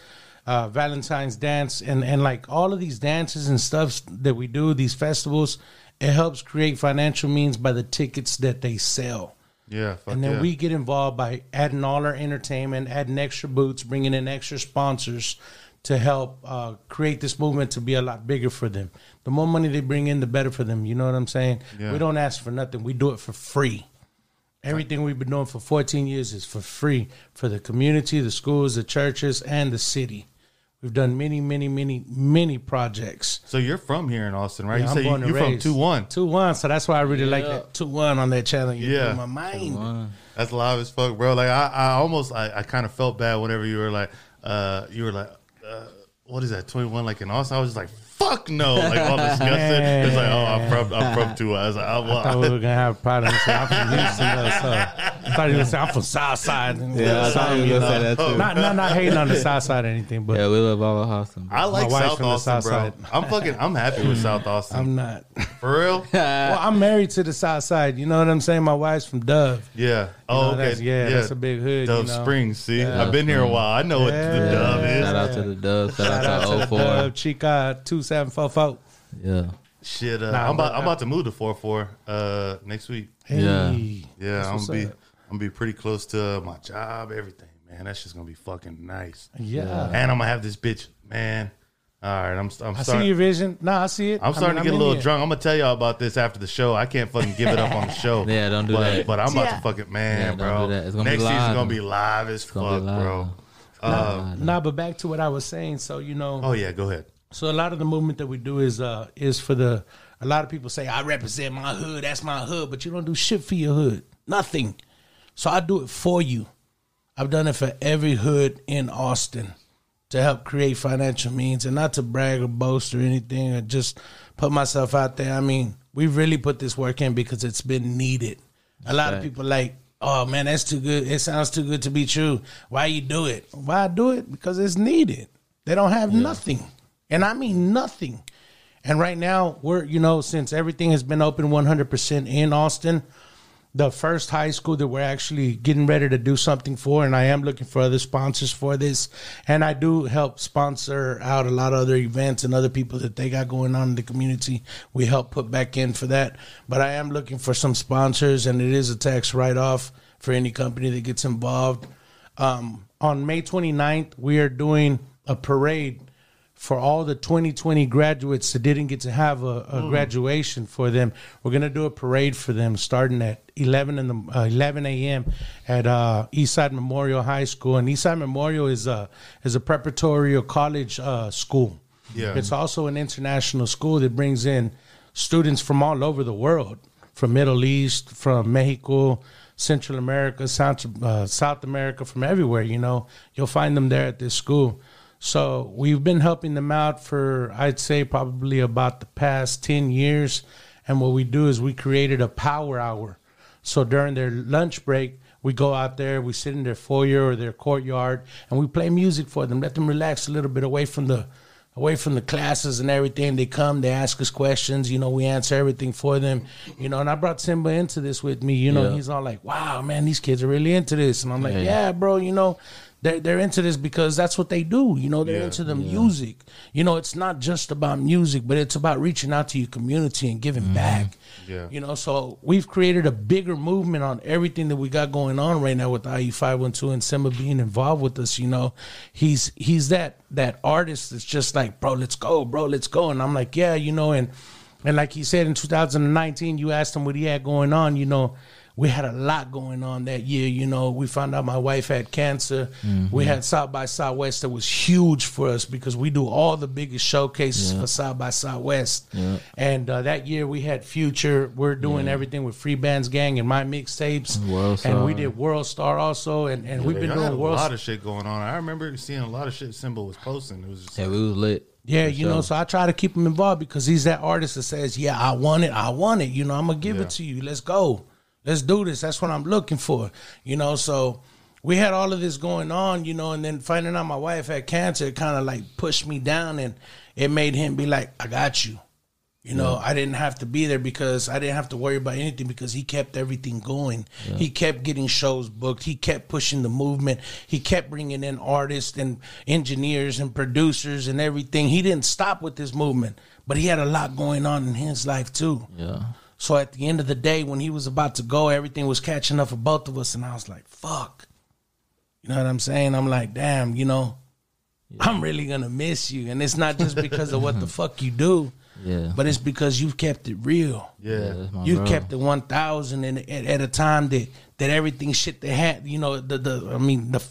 uh, Valentine's dance, and and like all of these dances and stuff that we do, these festivals, it helps create financial means by the tickets that they sell. Yeah, And then yeah. we get involved by adding all our entertainment, adding extra boots, bringing in extra sponsors to help uh, create this movement to be a lot bigger for them. The more money they bring in, the better for them. You know what I'm saying? Yeah. We don't ask for nothing. We do it for free. Everything we've been doing for 14 years is for free for the community, the schools, the churches, and the city. We've done many, many, many, many projects. So you're from here in Austin, right? Yeah, you I'm say you, born and you're from raised. two one. Two one. So that's why I really like that two one on that channel. You Yeah. yeah, my mind. One. That's live as fuck, bro. Like I, I almost, I, I kind of felt bad whenever you were like, uh, you were like, uh, what is that, twenty one? Like in Austin, I was just like, fuck no, like all disgusted. It's like, oh, I'm from, I'm from two. I was like, oh, I thought we were gonna have *laughs* a problem. Say, I'm from Houston, though, so I thought you were saying I'm from Southside. Yeah, I thought you were gonna say that too. Not, not, not hating on the South Side or anything, but Yeah, we love all of Austin. I like South from the Austin, South bro. Side. I'm fucking, I'm happy with South Austin. I'm not. For real? *laughs* Well, I'm married to the South Side. You know what I'm saying? My wife's from Dove. Yeah. You Oh, know, okay. that's- yeah, that's a big hood. Dove you know? Springs. See, Yeah. I've been here a while. I know what the Dove is. Shout out to the Dove. Shout, Shout out out to the to 04. Dove Chica two seven four four. Yeah. Shit, uh, Nah, I'm about but- I'm about to move to four four uh next week. Hey. Yeah. Yeah, That's I'm what's gonna be up. I'm gonna be pretty close to my job, everything, man. That's just gonna be fucking nice. Yeah. And I'm gonna have this bitch, man. All right, I'm I'm I see starting. your vision. No, I see it. I'm starting I mean, to get a I'm little in drunk. I'm gonna tell y'all about this after the show. I can't fucking give it up on the *laughs* show. Yeah, don't do but, that. But I'm about Yeah. to fucking man, Yeah, don't bro. do that. It's gonna be Next season live. gonna be live as fuck, gonna be live. bro. Uh, it. Nah, but back to what I was saying. So you know, Oh yeah, go ahead. So a lot of the movement that we do is uh is for the a lot of people say I represent my hood, that's my hood, but you don't do shit for your hood. Nothing. So I do it for you. I've done it for every hood in Austin to help create financial means and not to brag or boast or anything or just put myself out there. I mean, we really put this work in because it's been needed. A lot of people like, oh man, that's too good. It sounds too good to be true. Why you do it? Why I do it? Because it's needed. They don't have nothing. And I mean nothing. And right now, we're, you know, since everything has been open 100% in Austin, the first high school that we're actually getting ready to do something for, and I am looking for other sponsors for this. And I do help sponsor out a lot of other events and other people that they got going on in the community. We help put back in for that. But I am looking for some sponsors, and it is a tax write off for any company that gets involved. Um, on May 29th, we are doing a parade for all the 2020 graduates that didn't get to have a, a graduation for them. We're gonna do a parade for them starting at 11 in the uh, 11 a.m. at uh, Eastside Memorial High School. And Eastside Memorial is a is a preparatory or college uh, school. Yeah. it's also an international school that brings in students from all over the world from Middle East, from Mexico, Central America, South uh, South America, from everywhere. You know, you'll find them there at this school. So we've been helping them out for I'd say probably about the past ten years. And what we do is we created a power hour. So during their lunch break, we go out there, we sit in their foyer or their courtyard, and we play music for them. Let them relax a little bit away from the away from the classes and everything. They come, they ask us questions. You know, we answer everything for them. You know, and I brought Simba into this with me. You know, Yeah. he's all like, "Wow, man, these kids are really into this," and I'm like, Yeah. "Yeah, bro. You know." They're, they're into this because that's what they do. You know, they're Yeah. into the music. You know, it's not just about music, but it's about reaching out to your community and giving mm-hmm. back. Yeah. You know, so we've created a bigger movement on everything that we got going on right now with IE five one two and Simba being involved with us. You know, he's he's that that artist that's just like, bro, let's go, bro, let's go. And I'm like, yeah, you know, and and like he said in 2019, you asked him what he had going on. You know, we had a lot going on that year. You know, we found out my wife had cancer. We had South by Southwest that was huge for us because we do all the biggest showcases for South by Southwest. And uh, that year we had Future. We're doing everything with Free Bands Gang and my mixtapes. World and we did World Star also. And, and we've been Y'all had doing a World lot of shit going on. I remember seeing a lot of shit Simba was posting. It was just Yeah, we was lit. yeah, For you know, so I try to keep him involved because he's that artist that says, "Yeah, I want it, I want it." You know, I'm gonna give Yeah. it to you. Let's go, let's do this. That's what I'm looking for. You know, so we had all of this going on, you know, and then finding out my wife had cancer, kind of like pushed me down, and it made him be like, "I got you." You know, I didn't have to be there because I didn't have to worry about anything because he kept everything going. He kept getting shows booked. He kept pushing the movement. He kept bringing in artists and engineers and producers and everything. He didn't stop with this movement, but he had a lot going on in his life too. Yeah. So at the end of the day, when he was about to go, everything was catching up for both of us, and I was like, "Fuck," you know what I'm saying? I'm like, "Damn," you know, I'm really gonna miss you, and it's not just because of what the *laughs* fuck you do, Yeah. but it's because you've kept it real. yeah, yeah. You bro. kept it one thousand, and at, at a time that that everything shit they had, you know, the the I mean the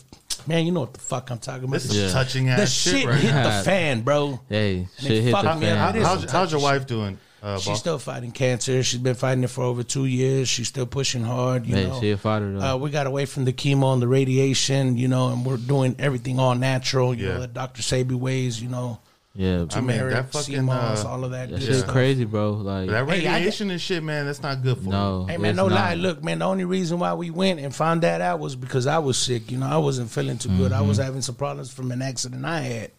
man, you know what the fuck I'm talking about. This is Yeah. touching the ass shit, shit right hit now. the fan, bro. Hey, shit hit the fucked me up. fan. How's, how's your wife doing? Uh, She's still fighting cancer. She's been fighting it for over two years. She's still pushing hard. You Hey, know, she a fighter though. uh, we got away from the chemo and the radiation, you know, and we're doing everything all natural. You Yeah. know, the Dr. Sebi ways, you know, yeah, I mean, turmeric, that fucking, sea moss, uh, all of that. that good shit's stuff. crazy, bro. Like, that Hey, I radiation and shit, man, that's not good for no, Hey man, no not. lie. Look, man, the only reason why we went and found that out was because I was sick. You know, I wasn't feeling too good. I Mm-hmm. was having some problems from an accident I had.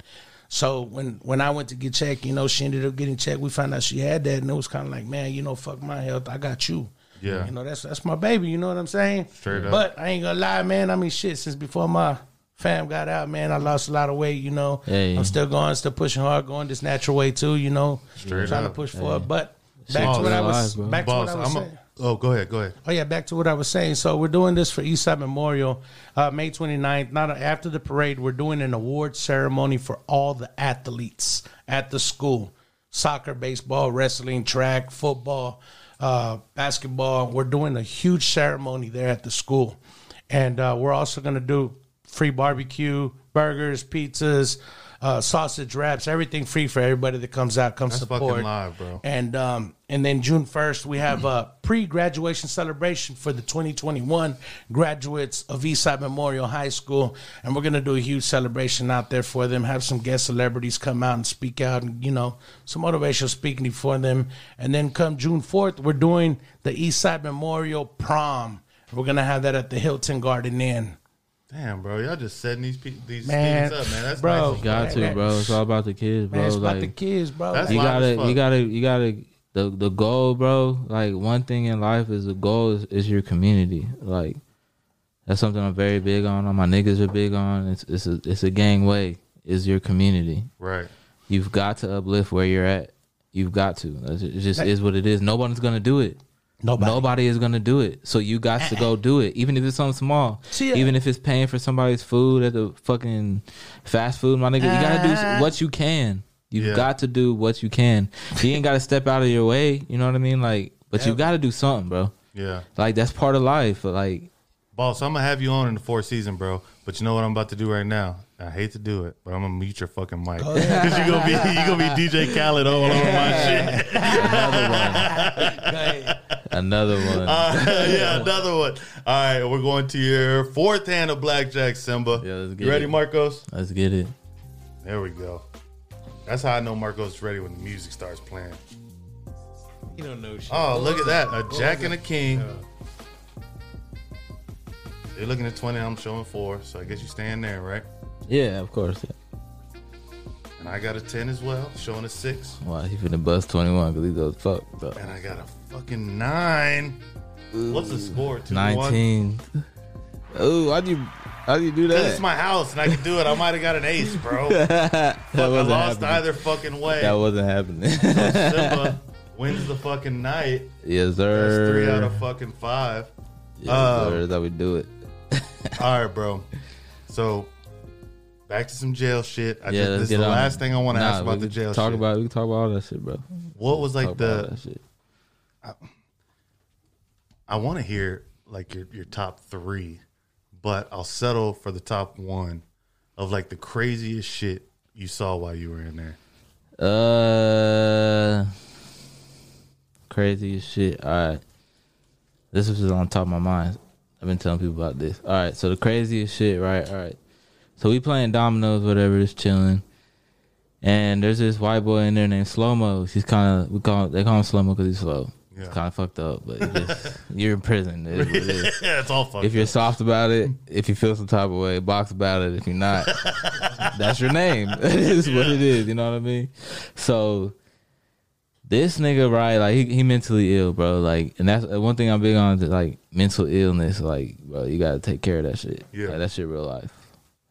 So when when I went to get checked, you know, she ended up getting checked. We found out she had that, and it was kind of like, man, you know, fuck my health. I got you. Yeah. You know, that's that's my baby. You know what I'm saying? Straight up. But I ain't gonna lie, man. I mean, shit. Since before my fam got out, man, I lost a lot of weight. You know, Hey. I'm still going, still pushing hard, going this natural way too. You know, Straight trying up. to push forward. But back Boss, to what I was life, bro. back to what I was I'm saying. a, oh, go ahead, go ahead. Oh yeah, back to what I was saying. So we're doing this for Eastside Memorial, uh, May 29th. Not after the parade, we're doing an award ceremony for all the athletes at the school: soccer, baseball, wrestling, track, football, uh, basketball. We're doing a huge ceremony there at the school, and uh, we're also going to do free barbecue, burgers, pizzas. Uh, sausage wraps, everything free for everybody that comes out, comes That's support. fucking live, bro. And um, and then June first, we have a pre-graduation celebration for the 2021 graduates of Eastside Memorial High School, and we're gonna do a huge celebration out there for them. Have some guest celebrities come out and speak out, and you know, some motivational speaking for them. And then come June 4th, we're doing the Eastside Memorial Prom. We're gonna have that at the Hilton Garden Inn. Damn, bro, y'all just setting these pe- these Man, things up, man. That's bro. nice. got to, Man, bro. It's all about the kids, bro. Man, it's about like, the kids, bro. That's you gotta, you gotta, you gotta. The the goal, bro. Like one thing in life is the goal is, is your community. Like that's something I'm very big on. All my niggas are big on. It's it's a it's a gang way. Is your community. Right. You've got to uplift where you're at. You've got to. It just is what it is. Nobody's gonna do it. Nobody. Nobody is gonna do it. So you got to go do it, even if it's something small. See, uh, even if it's paying for somebody's food at the fucking fast food, my nigga. You gotta do what you can. You've Yeah. got to do what you can. You ain't gotta step out of your way. You know what I mean? Like, but you gotta do something, bro. Yeah. Like that's part of life. Like, Boss, I'm gonna have you on in the fourth season, bro. But you know what I'm about to do right now? I hate to do it, but I'm gonna mute your fucking mic because *laughs* you're gonna be you gonna be DJ Khaled all over my shit. another one. *laughs* Another *laughs* one. Uh, *laughs* yeah, another one. All right, we're going to your fourth hand of blackjack, Simba. Yeah, let's get you ready, it. Marcos? Let's get it. There we go. That's how I know Marcos is ready when the music starts playing. You don't know shit. Oh, look at that. A jack and a king. You're looking at 20, I'm showing four, so I guess you stand there, right? Yeah, of course. Yeah. And I got a 10 as well, showing a six. Wow, he finna bust 21 because he goes fuck. Though. And I got a fucking nine. What's the score? Two 19. Oh, why'd you, how'd you do Because that? it's my house and I can do it. I might have got an ace, bro. *laughs* that Fuck, I wasn't lost happening. either fucking way. That wasn't happening. So Simba wins the fucking night. yes, That's sir. three out of fucking five. Yes, Um, sir. That's how we do it. *laughs* All right, bro. So back to some jail shit. I yeah, just, let's this is get the on last it. thing I want to Nah, ask about the can jail talk shit. About, we can talk about all that shit, bro. what was like Talk about all the that shit. I want to hear like your your top 3, but I'll settle for the top 1 of like the craziest shit you saw while you were in there. Uh, crazy as shit. All right, this was on top of my mind. I've been telling people about this. All right, so the craziest shit, right? All right, so we playing dominoes, whatever, just chilling, and there's this white boy in there named Slow Mo. He's kind of we call they call him Slow Mo because he's slow. Yeah. It's kind of fucked up, but it just, *laughs* you're in prison. It is what it is. yeah, it's all fucked. If you're soft about it, if you feel some type of way, box about it. If you're not, that's your name. *laughs* it is what it is. You know what I mean? So this nigga, right? Like he, he mentally ill, bro. Like, and that's uh, one thing I'm big on. Is like mental illness. Like, bro, you gotta take care of that shit. Yeah. Like, that shit real life.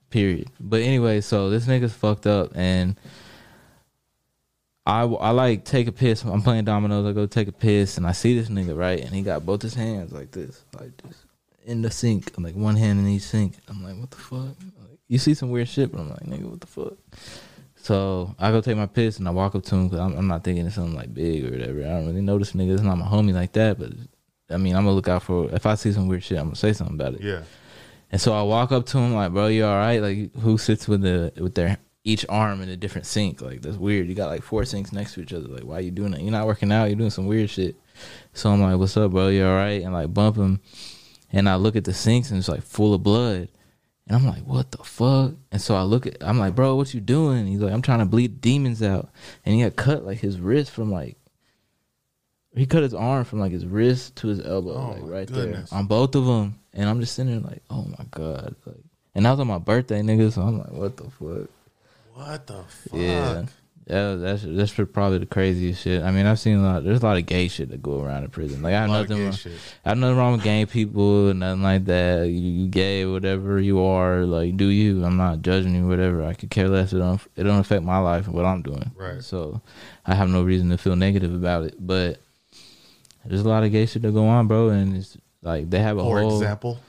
Period. But anyway, so this nigga's fucked up, and I, I like take a piss. I'm playing dominoes. I go take a piss, and I see this nigga right, and he got both his hands like this, like this, in the sink. I'm like one hand in each sink. I'm like, what the fuck? Like, you see some weird shit, but I'm like, nigga, what the fuck? So I go take my piss, and I walk up to him because I'm, I'm not thinking it's something like big or whatever. I don't really know this nigga. It's not my homie like that, but I mean, I'm gonna look out for. If I see some weird shit, I'm gonna say something about it. yeah. And so I walk up to him like, bro, you all right? Like, who sits with the with their each arm in a different sink? Like, that's weird. You got like four sinks next to each other. Like, why are you doing that? You're not working out. You're doing some weird shit. So I'm like, what's up, bro? You all right? And like bump him. And I look at the sinks and it's like full of blood. And I'm like, what the fuck? And so I look at, I'm like, bro, what you doing? He's like, I'm trying to bleed demons out. And he had cut like his wrist from like, he cut his arm from like his wrist to his elbow, Oh, like right goodness. there on both of them. And I'm just sitting there like, oh my god, like, and that was on my birthday, nigga. So I'm like, what the fuck? What the fuck? Yeah, yeah, that's that's probably the craziest shit. I mean, I've seen a lot. There's a lot of gay shit that go around in prison. Like I have A lot of nothing, wrong, shit. I have nothing wrong with gay people, nothing like that. You, you gay, whatever you are, like do you. I'm not judging you, whatever. I could care less. It don't it don't affect my life and what I'm doing. Right. So I have no reason to feel negative about it. But there's a lot of gay shit that go on, bro, and it's like they have a For whole example,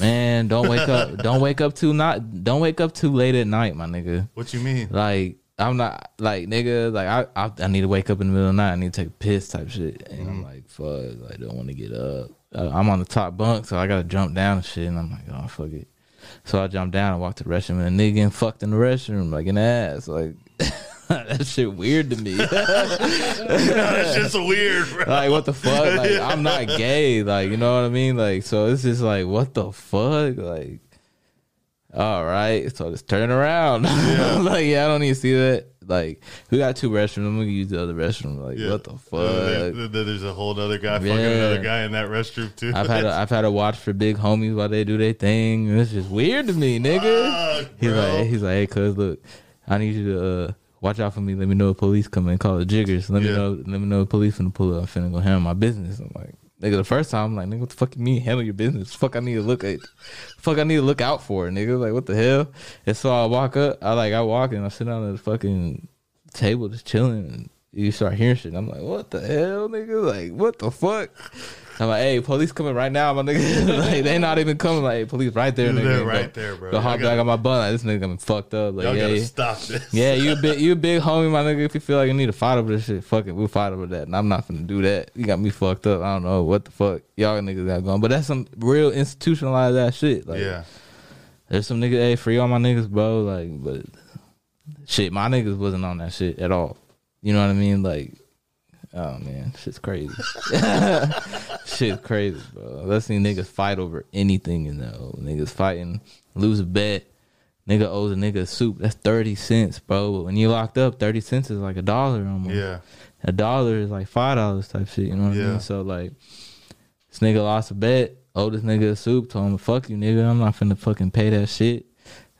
man. Don't wake up. *laughs* don't wake up too not. Don't wake up too late at night, my nigga. what you mean? Like I'm not like nigga. Like I, I, I need to wake up in the middle of the night. I need to take a piss type shit. And I'm like, fuck. I don't want to get up. Uh, I'm on the top bunk, so I gotta jump down and shit. And I'm like, oh fuck it. So I jump down and walk to the restroom, and a nigga getting fucked in the restroom, like an ass. Like *laughs* *laughs* that shit weird to me. *laughs* That's just weird, bro. like what the fuck? Like I'm not gay. Like you know what I mean? Like so it's just like what the fuck? Like all right, so just turn around. *laughs* like yeah, I don't need to see that. Like we got two restrooms. I'm gonna use the other restroom. Like Yeah. what the Uh, fuck? there- there- there's a whole other guy fucking another guy in that restroom too. I've had a, I've had to watch for big homies while they do their thing. and It's just weird to me, nigga. Fuck, He's bro. like, he's like, hey, cuz, look, I need you to uh, watch out for me. Let me know if police come and call it jiggers. Let me know, let me know if police finna pull up. I'm finna go handle my business. I'm like, nigga, the first time I'm like, nigga, what the fuck you mean handle your business? Fuck, I need to look at, fuck, I need to look out for, nigga. Like, what the hell? And so I walk up, I like, I walk and I sit down at the fucking table just chilling. And you start hearing shit. I'm like, what the hell, nigga? Like, what the fuck? I'm like, hey, police coming right now, my nigga. *laughs* *laughs* like, they not even coming. Like, police right there, nigga. They're Go- right there, bro. Y'all back gotta- on my butt. Like, this nigga me fucked up. Like, Y'all yeah, gotta yeah. stop this. Yeah, you a big, you a big *laughs* homie, my nigga. If you feel like you need to fight over this shit, fuck it, we'll fight over that. And I'm not gonna do that. You got me fucked up. I don't know what the fuck y'all niggas got going, but that's some real institutionalized ass shit. Like, yeah. there's some niggas, hey, free all my niggas, bro. Like, but shit, my niggas wasn't on that shit at all. You know what I mean? Like, Oh man, shit's crazy. *laughs* shit's crazy, bro. Let's see niggas fight over anything in there. Niggas fighting, lose a bet. Nigga owes a nigga a soup. That's thirty cents, bro. But when you locked up, thirty cents is like a dollar almost. Yeah. A dollar is like five dollars type shit. You know what I Yeah. mean? So like, this nigga lost a bet. Owed this nigga a soup. Told him, "Fuck you, nigga. I'm not finna fucking pay that shit."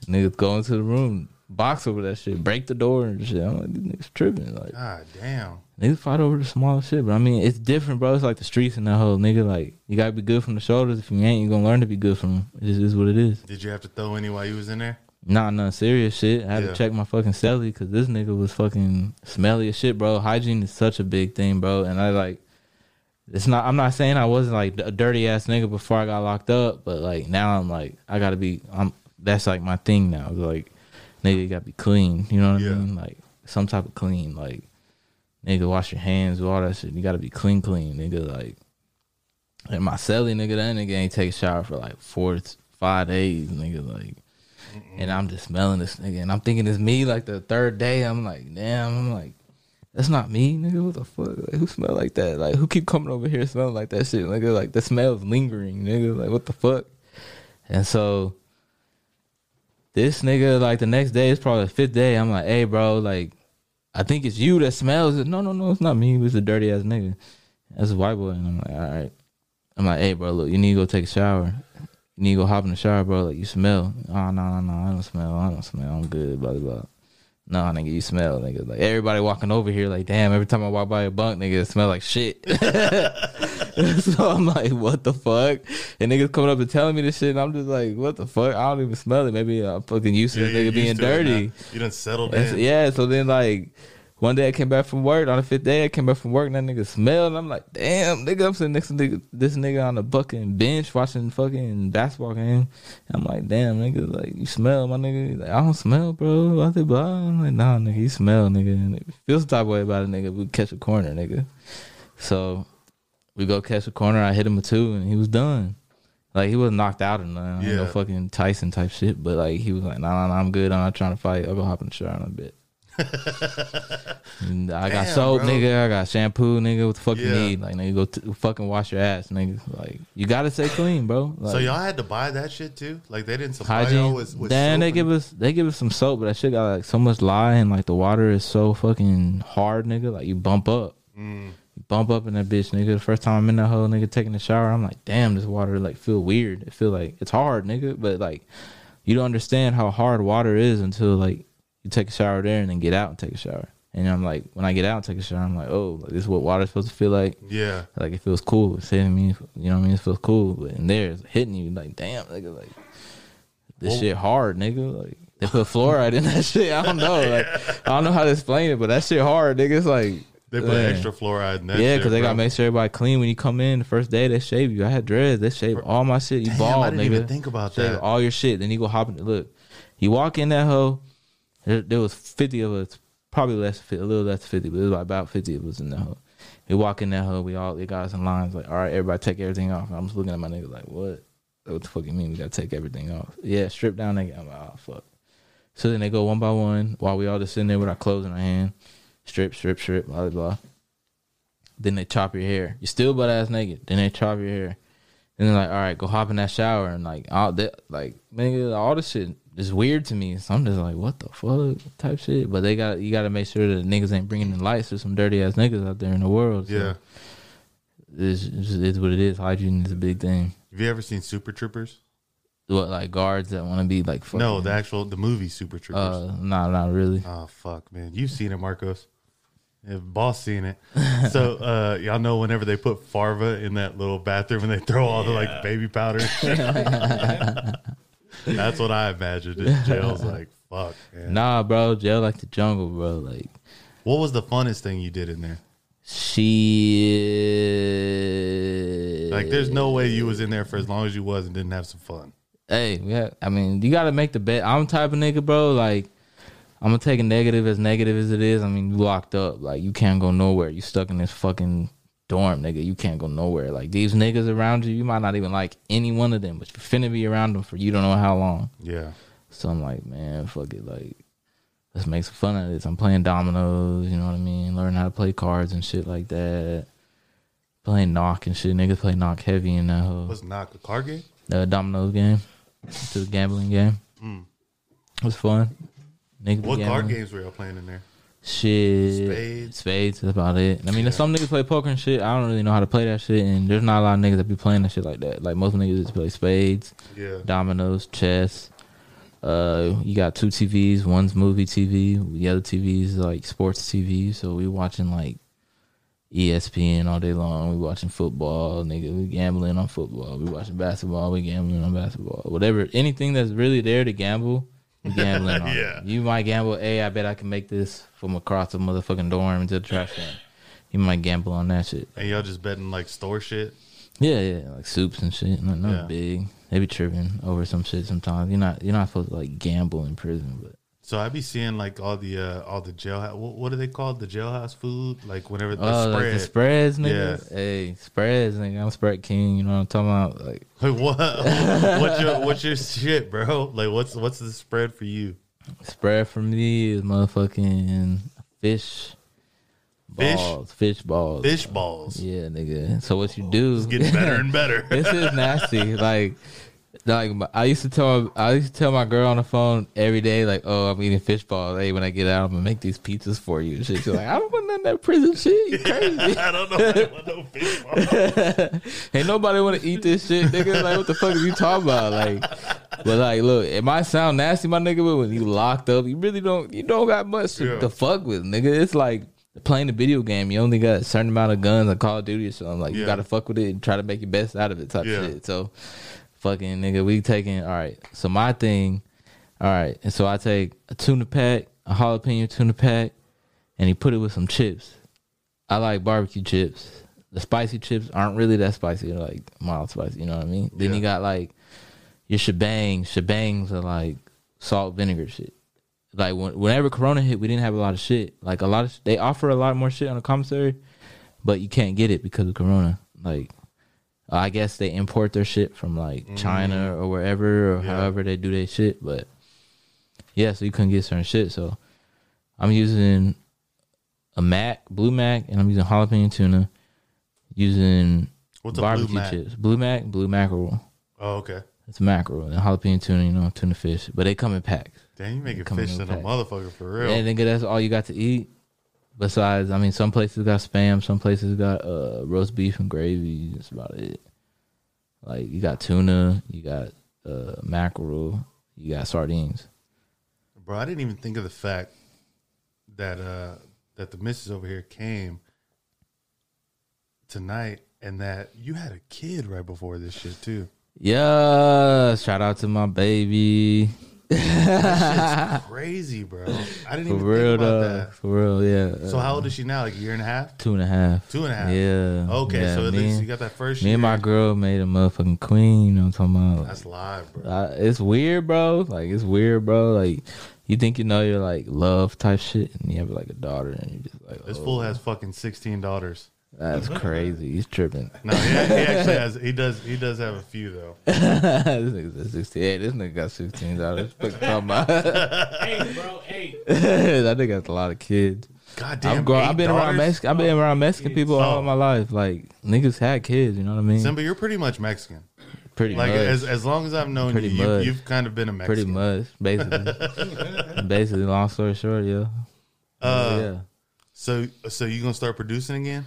Niggas go into the room, box over that shit, break the door and shit. I'm like, these niggas tripping. Like, God damn. Niggas fight over the smallest shit, but I mean, it's different, bro. It's like the streets and that whole nigga. Like, you gotta be good from the shoulders. If you ain't, you gonna learn to be good from them. It just is what it is. Did you have to throw any while you was in there? Nah, none serious shit. I had Yeah. to check my fucking celly because this nigga was fucking smelly as shit, bro. Hygiene is such a big thing, bro. And I like, it's not. I'm not saying I wasn't like a dirty ass nigga before I got locked up, but like now I'm like, I gotta be. I'm. That's like my thing now. Like, nigga, you gotta be clean. You know what Yeah. I mean? Like some type of clean. Like, nigga, wash your hands, all that shit. You gotta be clean, clean, nigga. Like, and my celly, nigga, that nigga ain't take a shower for like four, five days, nigga. Like, and I'm just smelling this nigga, and I'm thinking it's me. Like the third day, I'm like, damn, I'm like, that's not me, nigga. What the fuck? Like, who smell like that? Like, who keep coming over here smelling like that shit? Nigga, like the smell's lingering, nigga. Like, what the fuck? And so, this nigga, like the next day, it's probably the fifth day. I'm like, hey, bro, like, I think it's you that smells it. No, no, no, it's not me. It was a dirty ass nigga. That's a white boy, and I'm like, all right. I'm like, hey, bro, look, you need to go take a shower. You need to go hop in the shower, bro. Like you smell. Oh no, no, no, I don't smell. I don't smell. I'm good. Blah blah blah. No, nigga, you smell, nigga. Like everybody walking over here, like damn. Every time I walk by a bunk, nigga, it smell like shit. *laughs* *laughs* *laughs* so I'm like, what the fuck? And niggas coming up and telling me this shit, and I'm just like, what the fuck? I don't even smell it. Maybe I'm fucking used to Yeah, this nigga being to dirty. You done settled And so- in. yeah, so then like one day I came back from work. On the fifth day, I came back from work and that nigga smelled. And I'm like, damn, nigga, I'm sitting next to nigga, this nigga on the fucking bench watching fucking basketball game. And I'm like, damn, nigga, like you smell, my nigga. He's like, I don't smell, bro. Blah, blah, blah. I'm like, nah, nigga, you smell, nigga. And it feels the type of way about it, nigga. We catch a corner, nigga. So we go catch a corner. I hit him a two, and he was done. Like he wasn't knocked out or nothing. Yeah. No fucking Tyson type shit. But like he was like, nah, nah, nah, I'm good. I'm not trying to fight. I'll go hop in the shower in a bit. *laughs* And I got Damn, soap, bro. nigga. I got shampoo, nigga. What the fuck you need? Like, nigga, go t- fucking wash your ass, nigga. Like, you gotta stay clean, bro. Like, So y'all had to buy that shit too? Like they didn't supply y'all hygiene. with, with Then soap they give us they give us some soap, but that shit got like so much lye and like the water is so fucking hard, nigga. Like you bump up. Mm. Bump up in that bitch, nigga. The first time I'm in that hole, nigga, taking a shower, I'm like, damn, this water like feel weird. It feel like it's hard, nigga. But like, you don't understand how hard water is until like you take a shower there and then get out and take a shower. And I'm like, when I get out and take a shower, I'm like, oh, like, this is what water's supposed to feel like. Yeah. Like it feels cool. It's hitting me, you know what I mean? It feels cool. But in there, it's hitting you like, damn, nigga, like this Well- shit hard, nigga. Like they put fluoride in that *laughs* shit. I don't know. Like I don't know how to explain it, but that shit hard, nigga. It's like They put man. extra fluoride in that yeah, because they gotta make sure everybody clean when you come in. The first day they shave you. I had dreads. They shave all my shit. You Damn, bald, I didn't nigga. even think about shave that. all your shit. Then you go hop in. Look, you walk in that hole. There, there was fifty of us, probably less, a little less than fifty, but it was like about fifty of us in that hole. We walk in that hole. We all they got us in lines. Like, all right, everybody take everything off. I'm just looking at my nigga like, what? What the fuck you mean? We gotta take everything off? Yeah, strip down. Nigga. I'm like, oh fuck. So then they go one by one while we all just sitting there with our clothes in our hand. Strip, strip, strip, blah, blah, blah. Then they chop your hair. You're still butt ass naked. Then they chop your hair. And they're like, all right, go hop in that shower. And like, all that, like, nigga, all this shit is weird to me. So I'm just like, what the fuck type shit. But they got, you got to make sure that niggas ain't bringing the lights. There's some dirty ass niggas out there in the world. So Yeah. It's, it's, it's what it is. Hygiene is a big thing. Have you ever seen Super Troopers? What, like guards that want to be like, fucking, No, the actual the movie Super Troopers. uh, nah, not really. Oh fuck, man! You've seen it, Marcos. Yeah, boss seen it. So *laughs* uh, y'all know whenever they put Farva in that little bathroom and they throw all the like baby powder. *laughs* *laughs* That's what I imagined. In jail's like fuck. Man. Nah, bro, jail like the jungle, bro. Like, What was the funnest thing you did in there? she Like, there's no way you was in there for as long as you was and didn't have some fun. Hey, yeah. I mean, you got to make the bet. I'm type of nigga, bro. Like, I'm gonna take a negative as negative as it is. I mean, you locked up. Like, you can't go nowhere. You stuck in this fucking dorm, nigga. You can't go nowhere. Like these niggas around you, you might not even like any one of them, but you're finna be around them for you don't know how long. Yeah. So I'm like, man, fuck it. Like, let's make some fun of this. I'm playing dominoes, you know what I mean? Learn how to play cards and shit like that. Playing knock and shit. Niggas play knock heavy in that whole What's knock a card game? uh, dominoes game. To the gambling game. It was fun. Niggas What card games were y'all playing in there? Shit. Spades. Spades. That's about it. I mean, Yeah. some niggas play poker and shit. I don't really know how to play that shit. And there's not a lot of niggas that be playing that shit like that. Like most niggas just play spades, Yeah. dominoes, chess. Uh, you got two TVs. One's movie TV. The other TV is like sports TV. So we watching like ESPN all day long. We watching football, nigga. We gambling on football. We watching basketball. We gambling on basketball. Whatever, anything that's really there to gamble, gambling on. Yeah. it. You might gamble. Hey, I bet I can make this from across the motherfucking dorm into the trash can. You might gamble on that shit. And y'all just betting like store shit. Yeah, yeah, like soups and shit. Not, not Yeah. big. They be tripping over some shit sometimes. You're not you're not supposed to like gamble in prison, but So I be seeing like all the uh all the jailhouse. What, what are they called? The jailhouse food? Like whenever the oh, like spread. the spreads, nigga. Yeah. Hey, spreads, nigga. I'm spread king. You know what I'm talking about? Like *laughs* Like, what? *laughs* what's your what's your shit, bro? Like what's what's the spread for you? spread for me is motherfucking fish Fish? balls, fish balls, Fish balls. Yeah, nigga. So what you do? It's getting better and better. *laughs* this is nasty. Like, like I used to tell I used to tell my girl on the phone every day, like, "Oh, I'm eating fish balls. Hey, when I get out, I'm gonna make these pizzas for you." And shit. She's like, "I don't want none of that prison shit. You *laughs* crazy? I don't know. I want no fish balls. *laughs* Ain't nobody want to eat this shit, nigga. Like, what the fuck are you talking about? Like, but like, look, it might sound nasty, my nigga, but when you locked up, you really don't, you don't got much to, Yeah. to fuck with, nigga. It's like playing a video game. You only got a certain amount of guns on Call of Duty or something. Like, you got to fuck with it and try to make your best out of it, type Yeah. shit. So, fucking nigga, we taking all right. So my thing, all right, and so I take a tuna pack, a jalapeno tuna pack, and he put it with some chips. I like barbecue chips. The spicy chips aren't really that spicy. They're like mild spicy. You know what I mean? Then Yeah. you got like your Shabang. Shabangs are like salt vinegar shit. Like when, whenever Corona hit, we didn't have a lot of shit. Like a lot of they offer a lot more shit on the commissary, but you can't get it because of Corona. Like I guess they import their shit from like China or wherever or Mm. Yeah. however they do their shit. But yeah, so you couldn't get certain shit. So I'm using a Mac, Blue Mac, and I'm using jalapeno tuna. Using What's a blue barbecue mac? chips, blue mac, blue mackerel. Oh, okay. It's mackerel and jalapeno tuna, you know, tuna fish, but they come in packs. Damn, you making fish in a motherfucker for real. And yeah, nigga, that's all you got to eat. Besides, I mean, some places got spam, some places got uh, roast beef and gravy. That's about it. Like you got tuna, you got uh, mackerel, you got sardines. Bro, I didn't even think of the fact that uh that the missus over here came tonight and that you had a kid right before this shit too. Yeah, shout out to my baby. *laughs* Crazy, bro. I didn't For even real think about though, that. for real, yeah. So how old is she now? Like a year and a half? Two and a half. Two and a half. Yeah. Okay, yeah, so at me, least you got that first me year. and my girl made a motherfucking queen. You know what I'm talking about? That's live, bro. I, it's weird, bro. Like it's weird, bro. Like you think you know you're like love type shit, and you have like a daughter, and you're just like, This oh, fool has fucking sixteen daughters. That's crazy. He's tripping. No, he, he actually *laughs* has. He does. He does have a few though. *laughs* this nigga said sixteen. Hey, this nigga got sixteen dollars. What talking about? hey, bro, hey. *laughs* that nigga got a lot of kids. God damn. I'm grown, I've been around? Mexican. I've been around Mexican people all Oh. my life. Like niggas had kids. You know what I mean? Simba, you're pretty much Mexican. Pretty much. Like much. as as long as I've known Pretty you, much. you, you've kind of been a Mexican. pretty much. Basically. basically. Long story short, yeah. Uh, yeah. So so you gonna start producing again?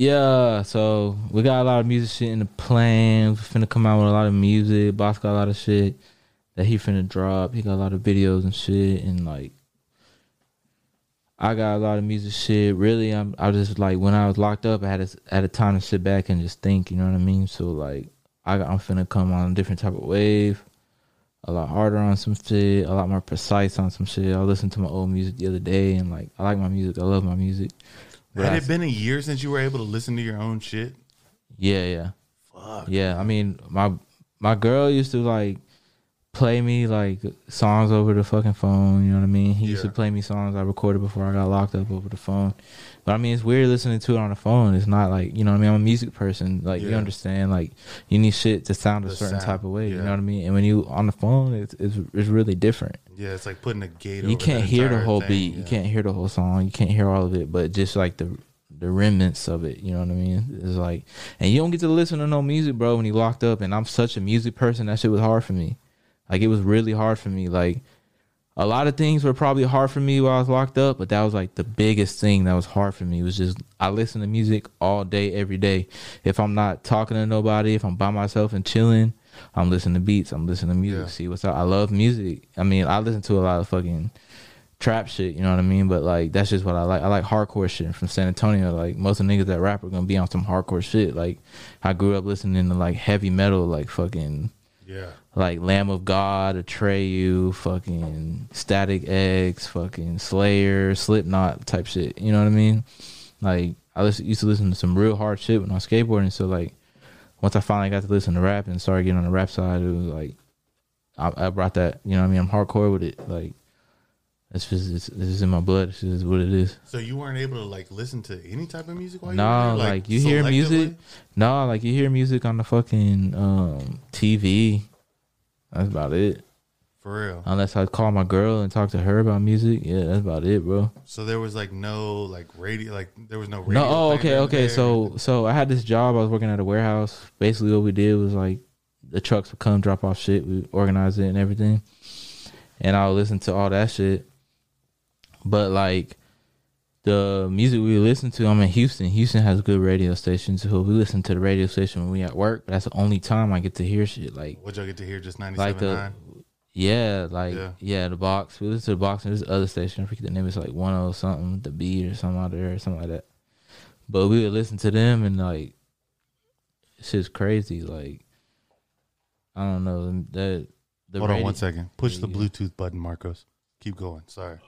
Yeah, so we got a lot of music shit in the plans. We finna come out with a lot of music. Boss got a lot of shit that he finna drop. He got a lot of videos and shit, and like I got a lot of music shit. Really, I'm I just like when I was locked up, I had a, had a time to sit back and just think. You know what I mean? So like I got, I'm finna come on a different type of wave. A lot harder on some shit, a lot more precise on some shit. I listened to my old music the other day, and like I like my music. I love my music. But Had I- it been a year since you were able to listen to your own shit? Yeah, yeah. Fuck. Yeah, I mean, my my girl used to like play me like songs over the fucking phone. You know what I mean? He used to play me songs I recorded before I got locked up over the phone. But I mean, it's weird listening to it on the phone. It's not like you know what I mean. I'm a music person. Like you understand. Like you need shit to sound a The certain sound, type of way. You know what I mean? And when you on the phone, it's it's, it's really different. Yeah, it's like putting a gate. You can't hear the whole thing, beat. yeah. You can't hear the whole song. You can't hear all of it. But just like the the remnants of it. You know what I mean? It's like, and you don't get to listen to no music, bro, when you locked up. And I'm such a music person. That shit was hard for me. Like it was really hard for me. Like a lot of things were probably hard for me while I was locked up, but that was like the biggest thing that was hard for me. It was just I listen to music all day, every day. If I'm not talking to nobody, if I'm by myself and chilling, I'm listening to beats. I'm listening to music. Yeah. See what's up. I love music. I mean, I listen to a lot of fucking trap shit. You know what I mean? But like that's just what I like. I like hardcore shit from San Antonio. Like most of the niggas that rap are gonna be on some hardcore shit. Like I grew up listening to like heavy metal, like fucking Yeah, like Lamb of God, Atreyu, fucking Static X, fucking Slayer, Slipknot type shit. You know what I mean? Like I listen, used to listen to some real hard shit when I was skateboarding. So like once I finally got to listen to rap and started getting on the rap side, it was like I, I brought that. You know what I mean? I'm hardcore with it. Like it's just it's, it's just in my blood. It's just what it is. so you weren't able to like listen to any type of music while you No, were there? like, you hear music. No, like you hear music on the fucking um, TV. That's about it. for real. Unless I call my girl and talk to her about music. Yeah, that's about it, bro. So there was like no like radio, like there was no radio. No, oh, okay, okay. there. So, so I had this job. I was working at a warehouse. Basically, what we did was like the trucks would come drop off shit. We organize it and everything, and I would listen to all that shit. But like the music we listen to, I'm in Houston. Houston has good radio stations, so we listen to the radio station when we at work. But that's the only time I get to hear shit. Like What y'all get to hear? Just ninety like seven the nine. yeah, like Yeah. yeah. the box. We listen to the box and there's other station. I forget the name. It's like one oh something, the beat or something out there or something like that. But we would listen to them and like it's just crazy. Like I don't know that the Hold on one second. Push the. Bluetooth button, Marcos. Keep going. Sorry.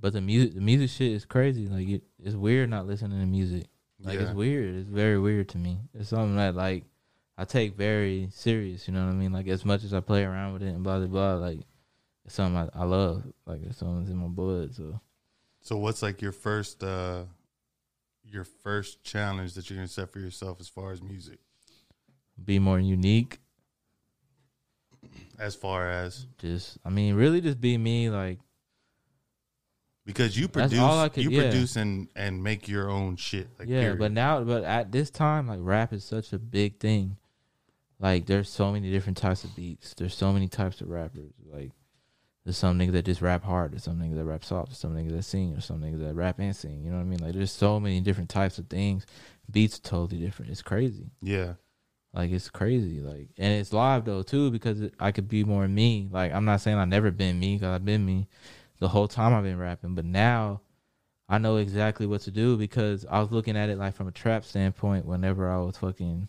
But the music, the music shit is crazy. Like it, it's weird not listening to music. Like Yeah. it's weird. It's very weird to me. It's something that like I take very serious. You know what I mean? Like as much as I play around with it and blah blah blah. Like it's something I, I love. Like it's something that's in my blood. So So what's like your first uh your first challenge that you're gonna set for yourself as far as music? be more unique. As far as Just I mean, really, just be me. Like because you produce could- you yeah. produce and and make your own shit. Like yeah, period. but now, but at this time, like rap is such a big thing. Like there's so many different types of beats. There's so many types of rappers. Like there's some niggas that just rap hard. There's some niggas that rap soft. There's some niggas that sing. There's some niggas that rap and sing. You know what I mean? Like there's so many different types of things. Beats are totally different. It's crazy. yeah. Like it's crazy. Like and it's live though too because it, I could be more me. Like I'm not saying I've never been me because I've been me the whole time I've been rapping, but now I know exactly what to do because I was looking at it like from a trap standpoint. Whenever I was fucking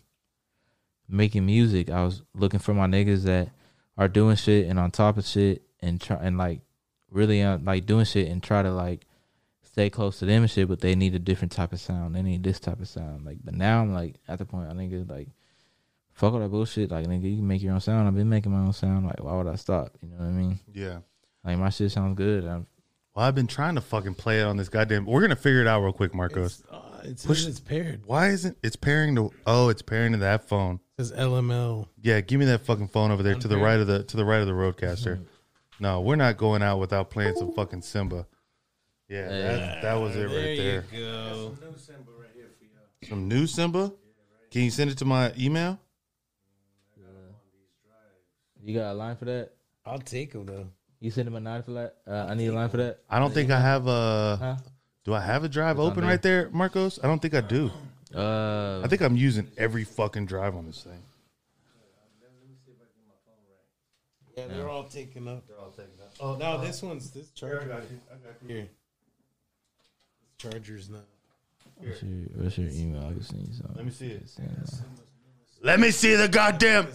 making music, I was looking for my niggas that are doing shit and on top of shit and try and like really uh, like doing shit and try to like stay close to them and shit, but they need a different type of sound. They need this type of sound. Like, but now I'm like at the point I nigga like fuck all that bullshit. Like nigga, you can make your own sound. I've been making my own sound. Like, why would I stop? You know what I mean? Yeah. Like my shit sounds good. I'm, Well, I've been trying to fucking play it on this goddamn. We're gonna figure it out real quick, Marcos. It's, uh, it's, Push- it's paired. Why isn't it's pairing to? Oh, it's pairing to that phone. It says LML. Yeah, give me that fucking phone over there to the right of the to the right of the RODECaster. *laughs* No, we're not going out without playing some fucking Simba. Yeah, that, that was it right there. you go. Some new Simba. Can you send it to my email? you got a line for that? I'll take him though. You send him a nine for that? Uh, I need a line for that. I don't think I have a. Huh? Do I have a drive It's on open there. right there, Marcos? I don't think I do. Uh, I think I'm using every fucking drive on this thing. Yeah, they're all taken up. They're all taken up. Oh no, this one's this charger. I Got here. This charger's not. what's your, what's your email? I can send you something. Let me see it. Send it. Let me see the goddamn.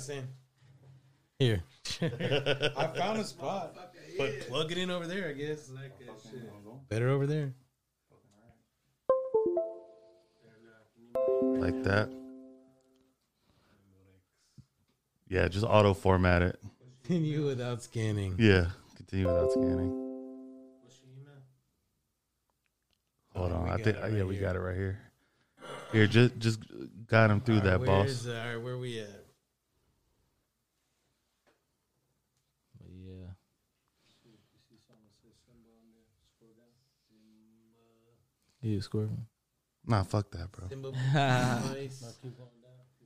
Here. *laughs* I found a spot. *laughs* But plug it in over there, I guess. Better over there. Like that. Yeah, just auto format it. Continue without scanning. Yeah, continue without scanning. Hold Oh, on, I think it yeah, right we here. got it right here. Here, just just guide him through that, All right, boss. where's, uh, all right, where we at? But yeah. You Scorpion. Nah, fuck that, bro. *laughs*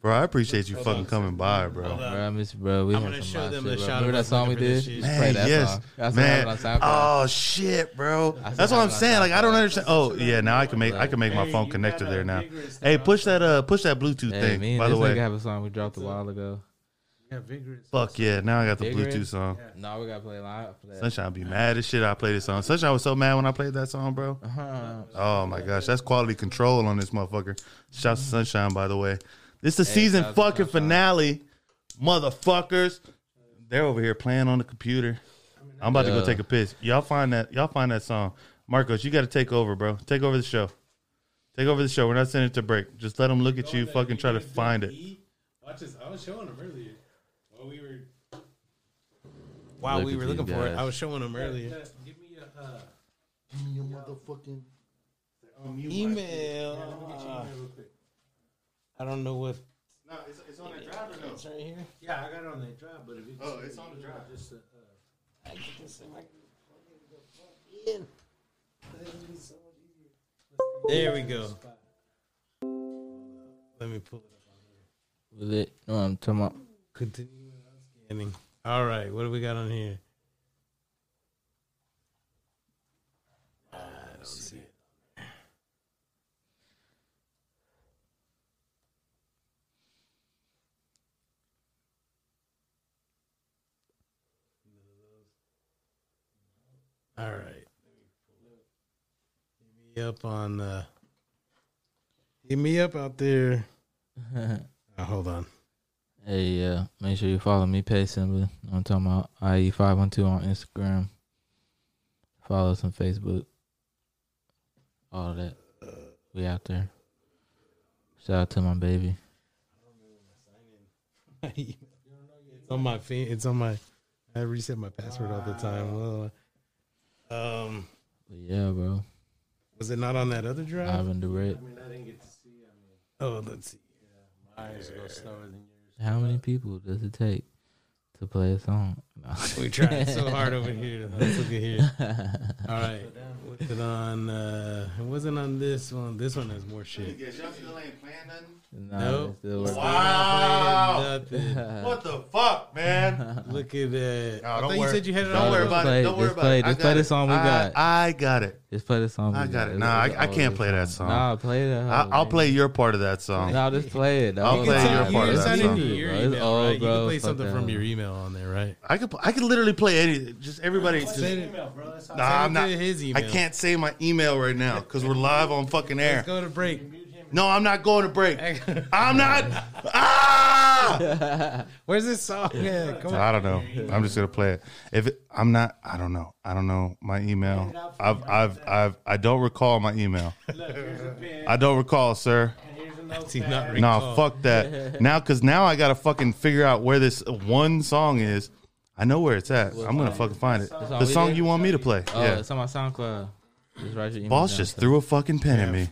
Bro, I appreciate you fucking coming by, bro. Bro, I miss you, bro. We I'm had gonna some show live them shit, the bro. shot Remember of that us song we looking for this did? shit. Just play Man, that yes, song. That's man. what happened on SoundCloud. Oh shit, bro. still That's have what I'm on saying. Like I don't understand. Oh yeah, now I can make I can make my phone you connected there now. Hey, push that uh push that Bluetooth Hey, thing. and By the this way, nigga have a song we dropped a while ago. Yeah, vigorous. fuck yeah. Now I got the Vigorous? Bluetooth song. No, we gotta play live. for that. Sunshine be mad as shit. I played this song. Sunshine was so mad when I played that song, bro. Uh-huh. Oh my gosh, that's quality control on this motherfucker. Shouts to Sunshine, by the way. This is the Hey, season shout to fucking Sunshine. finale, motherfuckers. They're over here playing on the computer. I'm about to go Yeah. take a piss. Y'all find that. Y'all find that song, Marcos. You got to take over, bro. Take over the show. Take over the show. We're not sending it to break. Just let them look at you. Fucking try to find it. Watch this. I was showing him earlier. While we were. While Look we at were looking for it, guys. I was showing them earlier. Give me a. Uh, Your motherfucking. Email. I don't know what. No, it's, it's on the drive or no? It's right here. yeah, I got it on that drive, but if it's, Oh, it's on the drive. Just, uh, uh, There we go. Let me pull it up. Was it? No, I'm talking about. Continue scanning. All right, what do we got on here? I don't see it. All right. Hit me up on uh hit me up out there. *laughs* Oh, hold on. Hey, yeah. Make sure you follow me, Pay Simba. I'm talking about IE512 on Instagram. Follow us on Facebook. All of that. We out there. Shout out to my baby. I don't remember my sign in. It's on my fa- it's on my I reset my password all the time. Well, um But yeah, bro. was it not on that other drive? Ivan Durant. I mean, I didn't get to see. I mean, oh, let's see. ours go slower than yours. How many people does it take to play a song? No. *laughs* We tried so hard over here. Let's look at here. *laughs* All right. Was it on uh it wasn't on this one. This one has more shit. Yeah, y'all still ain't playing nothing. No, Nope. it's still working. Wow. Nothing. What the fuck, man? *laughs* Look at that. No, I don't thought you said you had it Don't on. worry about play- it. Don't worry about play- it. Just play the song we I- got. I got it. Just play the song. I got it. It's- Nah, I- I can't play that song. Nah, play that. I, I'll play your part of that song. No, just play it. I'll play your part of bro. that song. into old, bro. It's email, old, right? You can play something from your email on there, right? I could I could literally play anything. Just everybody. Just, Send it- Email, bro. That's how nah, I'm not. to his I can't say my email right now because we're live on fucking air. Let's go to break. No, I'm not going to break. I'm not. *laughs* Ah! Where's this song? Yeah, come on. I don't know. I'm just gonna play it. If it, I'm not, I don't know. I don't know my email. I've, I've, I've, I don't recall my email. Look, here's a pen. I don't recall, sir. Here's a *laughs* Do not notepad. No, recall. fuck that. *laughs* Now, because now I gotta fucking figure out where this one song is. I know where it's at. I'm gonna fucking find it. song The we song did? you want me to play. Oh, Yeah. it's on my SoundCloud. Just write your email Boss down, just so- threw a fucking pen at me.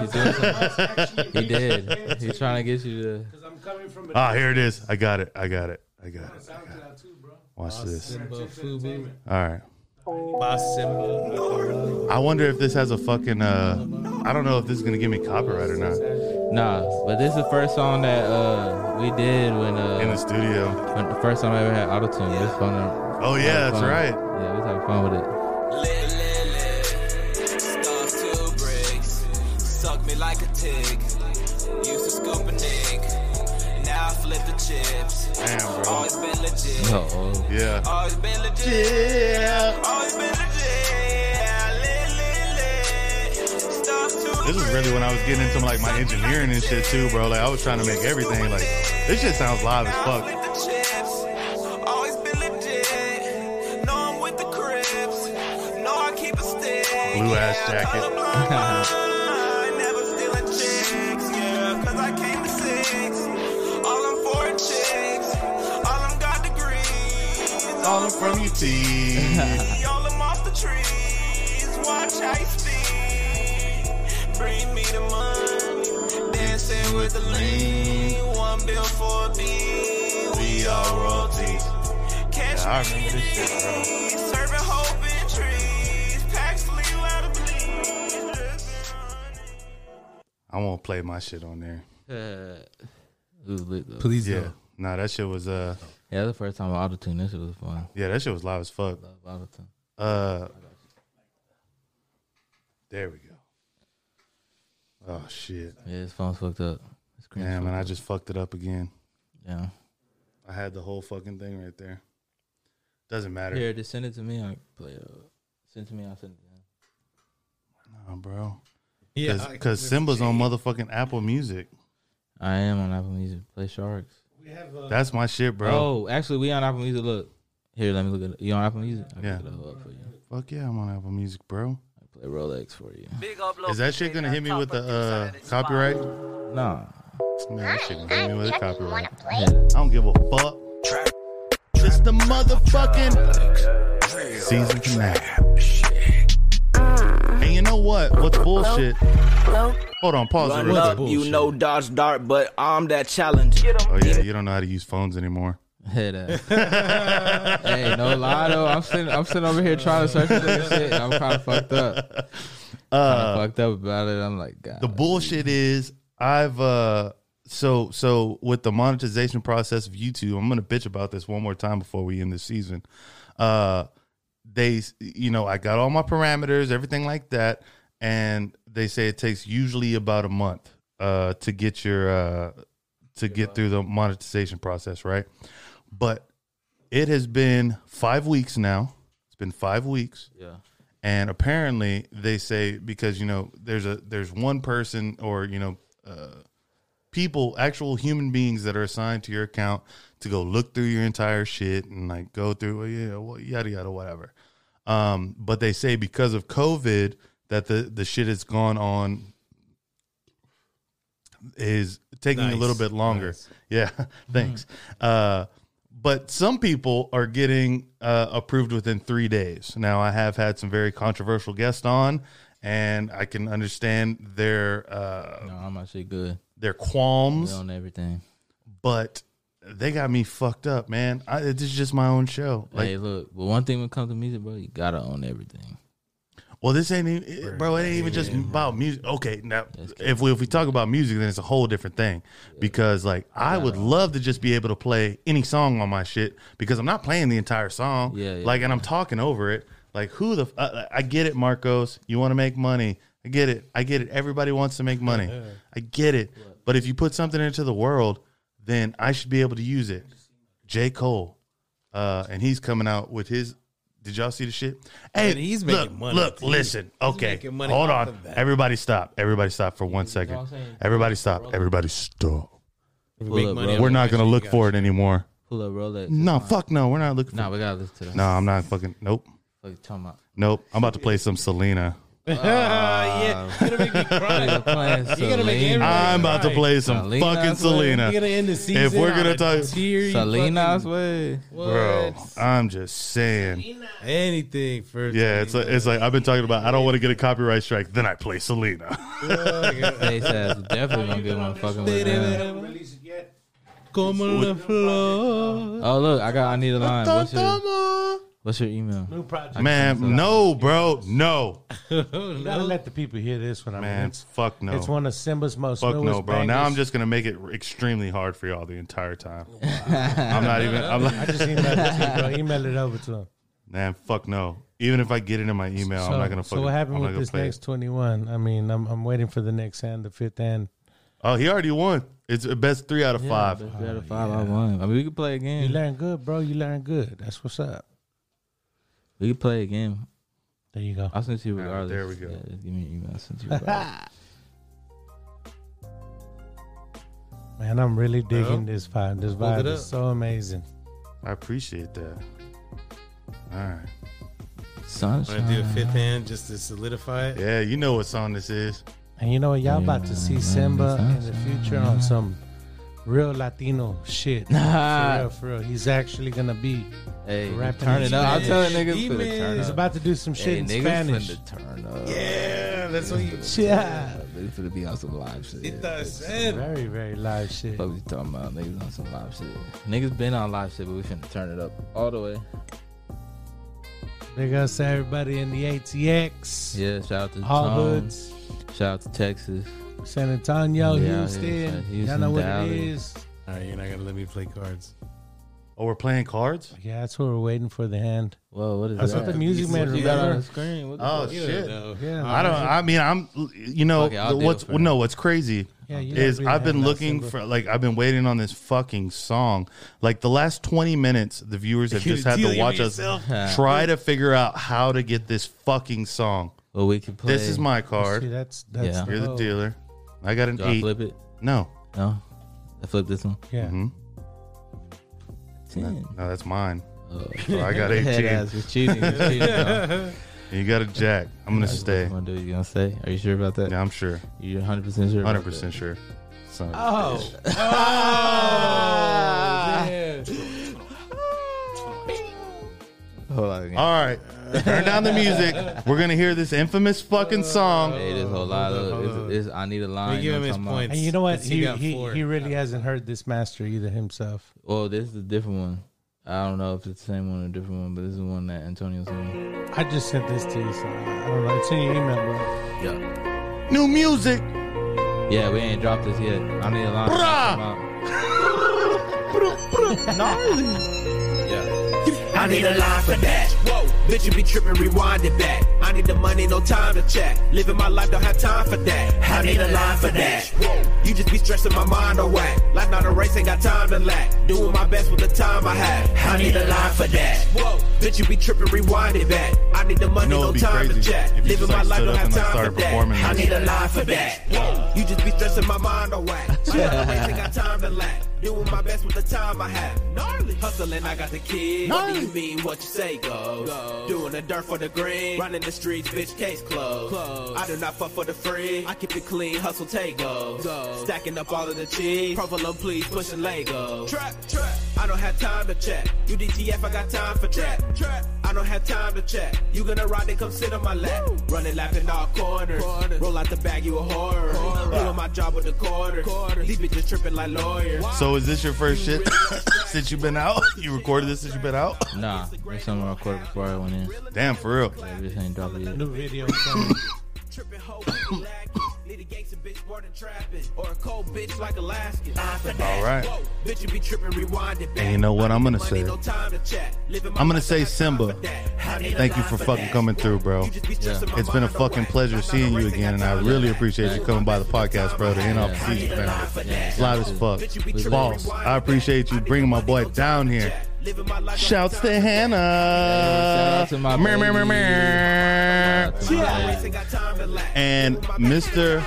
He's doing something. He *laughs* did. He's trying to get you to. Because I'm coming from a Ah, here it is. I got it. I got it. I got it. SoundCloud too, bro. Watch this. Simba Fubu. All right. Boss Simba. I wonder if this has a fucking. uh I don't know if this is gonna give me copyright or not Nah, but this is the first song that uh we did when uh in the studio. when the first time I ever had autotune. It was fun. Oh yeah, that's fun. right. Yeah, we was having fun with it. Lit, lit, lit. Stuff two bricks. Suck me like a tick. Used to scoop a nick. Now I flip the chips. Damn, bro. Always been legit. Oh, Yeah. Always been legit. Always been legit. This is really when I was getting into like my engineering and shit too, bro. Like I was trying to make everything like this shit sounds live as fuck. flip the chips. Always been legit. Know I'm *laughs* *laughs* with the lean. One bill for a beat, We all royalty. Catch Yeah, I me remember in this shit, bro. the serving hope in trees. Packs full out of bleed. I won't play my shit on there. it was lit though. Please Yeah. yeah. Nah, that shit was uh Yeah, the first time I auto tune. That shit was fun. yeah, that shit was live as fuck. Love auto tune. Uh There we go. Oh shit. Yeah, his phone's fucked up. His screen's Damn, fucked man, I just fucked it up again. yeah. I had the whole fucking thing right there. Doesn't matter. Here, just send it to me. I play. Uh, send it to me. I'll send it to him. Nah, bro. Yeah, Because Simba's on motherfucking Apple Music. I am on Apple Music. Play Sharks. We have uh, That's my shit, bro. Oh, actually, we on Apple Music. Look, here, let me look at it. You on Apple Music? I can Yeah. look it up for you. Fuck yeah, I'm on Apple Music, bro. I play Rolex for you. Big upload. Is that shit gonna hit me with the uh, copyright? Nah. Man, that shit gonna hit me with a copyright. Yeah. I don't give a fuck. It's the motherfucking season finale. And you know what? What's bullshit? Hold on, pause it Run real up, quick. you know dodge dart, but I'm that challenge. Oh yeah, you don't know how to use phones anymore. Hey, that. *laughs* hey, no lie though. I'm sitting, I'm sitting over here trying to search for this shit. And I'm kind of fucked up. Kind of uh, fucked up about it. I'm like, God. The bullshit is I've uh so so with the monetization process of YouTube, I'm gonna bitch about this one more time before we end the season. Uh they you know, I got all my parameters, everything like that, and they say it takes usually about a month uh to get your uh to get through the monetization process, right? But it has been five weeks now. It's been five weeks yeah. and apparently they say because you know there's a there's one person or you know uh, people actual human beings that are assigned to your account to go look through your entire shit and like go through well, yeah well, yada yada whatever. Um but they say because of covid that the the shit has gone on is taking a little bit longer. Nice. yeah *laughs* thanks. Uh but some people are getting uh, approved within three days. Now, I have had some very controversial guests on, and I can understand their uh, No, I'm actually good. their qualms, on everything. but they got me fucked up, man. I, is just my own show. Like, hey, look. But one thing when it comes to music, bro, you gotta own everything. well, this ain't even, bro. It ain't even just about music. Okay, now if we if we talk about music, then it's a whole different thing. Because like, I would love to just be able to play any song on my shit because I'm not playing the entire song. Yeah, yeah. like, and I'm talking over it. Like, who the? Uh, I get it, Marcos. You want to make money. I get it. I get it. Everybody wants to make money. I get it. But if you put something into the world, then I should be able to use it. J. Cole, uh, and he's coming out with his. Did y'all see the shit? Hey, And he's look, making money. Look, He's- listen. Okay, making money hold on. Everybody stop. Everybody stop for one second. what I'm saying? Everybody stop. Everybody stop. we Pull make up, money bro. on We're not gonna look for it. it anymore. Pull up Rolex. No, fuck no. We're not looking No, we gotta listen to that. No, I'm not fucking. Nope. Fuck you talking about. Nope. I'm about to play some Selena. *laughs* yeah, you're gonna make me *laughs* cry. You're gonna make Selena. everybody I'm about to cry. play some Selena, fucking I swear. Selena. You're gonna end the season. If we're on gonna a talk- tear, you Selena's fucking- way. Bro, What? I'm just saying. anything for Yeah, it's like, it's like I've been talking about. I don't want to get a copyright strike. Then I play Selena. Face ass definitely gonna get one fucking with them. Release it yet? Come on the floor. Oh look, I got. I need a line. What's your What's your email? New project. Man, no, bro, no, You gotta *laughs* let the people hear this one. I mean, man, it's, fuck no, it's one of Simba's most fuck newest no, bro. Now. I'm just gonna make it extremely hard for y'all the entire time. *laughs* I'm not even. I'm I like, just emailed it to you, bro. *laughs* Email it over to him. man, fuck no. Even if I get it in my email, so, I'm not gonna. so what happened I'm not with gonna this play it. next 21? I mean, I'm I'm waiting for the next hand, the fifth hand. Oh, he already won. It's a best three out of Yeah, five. best three out of oh, five. I won. I mean, we could play again. You again. learn good, bro. You learn good. That's what's up. We could play a game. There you go. I'll send it to you Alright, regardless. there we go. Yeah, just give me your email. I'll send it to you *laughs* regardless. Man, I'm really digging Well, this vibe. This hold vibe it is up. so amazing. I appreciate that. All right. Sunshine. Want to do a fifth hand just to solidify it? Yeah, you know what song this is. And you know what? Y'all about to see Simba in the future on some real Latino shit. *laughs* for real, for real. He's actually gonna be. Hey, Rapping turn in it up. I'm Spanish. telling niggas Demons. finna turn He's up. about to do some shit hey, in niggas Spanish. finna turn up. Yeah, that's what you. Yeah. Niggas finna be on some live shit. It does. Very, very live shit. What we talking about? Niggas on some live shit. Niggas been on live shit, but we finna turn it up all the way. Big ups to everybody in the ATX. Yeah, shout out to All Tom. hoods. Shout out to Texas. San Antonio, Yeah, Houston. yeah, Houston, Y'all know what Dallas. it is. All right, you're not gonna let me play cards. Oh, we're playing cards. Yeah, that's what we're waiting for the hand. Whoa, what is That's that? That's what the music man What you got on the screen? What the Oh fuck? shit! Yeah, I don't. I mean, I'm. You know, Okay, what's for it. no? What's crazy Yeah, is I've been looking for like I've been waiting on this fucking song. Like the last twenty minutes, the viewers have *laughs* just had to watch us *laughs* try to figure out how to get this fucking song. Well, we can play. This is my See, card. that's that's Yeah. You're the dealer. I got an Do I eight. flip it? No, No. I flip this one. Yeah. hmm Ten. no, that's mine. Oh, So I got *laughs* head eighteen. ass was cheating. was cheating *laughs* huh? You got a jack. I'm gonna That's what stay. you gonna do? You gonna stay? Are you sure about that? Yeah, I'm sure. You're 100 percent sure. Hundred percent sure. Son of a Oh, bitch. *laughs* that? Hold on. All right, turn down the music. We're gonna hear this infamous fucking song. Hey, this whole lot Hold on, hold of it's, it's, I need a line. Give you him know his what points. and you know what? He He he, four. he really hasn't heard this master either himself. about? Well, this is a different one. I don't know if it's the same one or a different one, but this is the one that Antonio sent. I just sent this to you, so I don't know. It's in your email, bro. Yeah. New music. Yeah, we ain't dropped this yet. I need a line. Bruh. Yeah. *laughs* I need a line for that. Whoa, bitch, you be tripping, rewind it back. I need the money, no time to chat. Living my life, don't have time for that. I need a line for that. Whoa, you just be stressing my mind away. Life not a race, ain't got time to lack. Doing my best with the time I have. I need a line for that. Whoa, bitch, you be tripping, rewind it back. I need the money, know no it'd be time to crazy chat. you Living just, my like, life, stood don't up have and, like, time for started that. performing I need a line for that. Whoa, you just be stressing my mind away. Life not a race, ain't got time to lack. Doing my best with the time I have. Gnarly. Hustling, I got the kid. What do you mean what you say goes? goes. Doing the dirt for the green. Running the streets, bitch, case closed. I do not fuck for the free. I keep it clean, hustle, take goes. goes. Stacking up all of the cheese. Provolone, please, pushing Legos. Trap, trap. I don't have time to chat. You DTF, I got time for that. Trap. I don't have time to chat. You gonna ride it, come sit on my lap. Running, laughing all corners. Roll out the bag, you a horror. Doing my job with the quarters. These bitches tripping like lawyers. So is this your first shit *coughs* since you've been out? You recorded this since you've been out? Nah, there's something I recorded before I went in. Damn, for real. Yeah, we just ain't dropped it yet. New video coming. *coughs* *coughs* Tripping hoe lacking. Need a gangster bitch more than trapping. Or a cold bitch like Alaskan. All right. Whoa, bitch, you be tripping, rewind it back. And you know what I'm gonna say? no time to chat. I'm gonna say Simba. for that. I need a Thank you for fucking coming through, bro. You just be stressing my It's been a fucking pleasure seeing you again, and I really appreciate you coming by the podcast, bro, to end off the season, man. It's live as fuck. Boss, I appreciate you bringing my boy down here. Living my life, Shouts to Hannah. shout out to my Mer, mer, mer, mer. And Mr.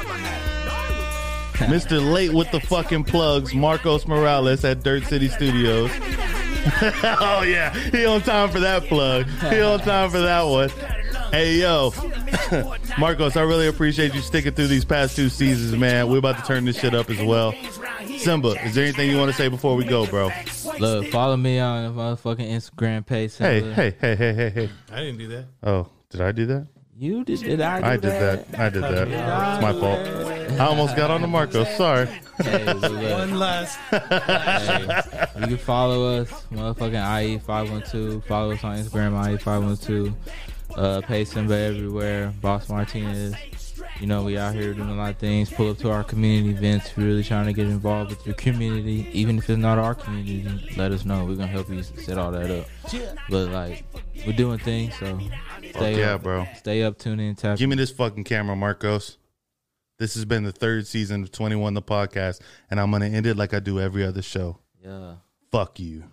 Mr. Late with the fucking plugs, Marcos Morales at Dirt City Studios. *laughs* oh yeah, he on time for that plug. He on time for that one. Hey yo, *laughs* Marcos, I really appreciate you sticking through these past two seasons, man. We're about to turn this shit up as well. Simba, is there anything you want to say before we go, bro? Look, follow me on the motherfucking Instagram page. Hey, Simba. hey, hey, hey, hey, hey. I didn't do that. Oh, did I do that? You did, did I? Do I did that. I did that. It's my fault. I almost got on the Marcos. Sorry. Hey, *laughs* One last. hey, you can follow us, motherfucking IE512. Follow us on Instagram, IE512. Uh, pay Simba everywhere. Boss Martinez. You know, we out here doing a lot of things. Pull up to our community events. We're really trying to get involved with your community. Even if it's not our community, let us know. We're going to help you set all that up. But, like, we're doing things, so stay yeah, up. bro. Stay up, tune in, tap Give me this fucking camera, Marcos. This has been the third season of 21 the podcast, and I'm to end it like I do every other show. Yeah. Fuck you.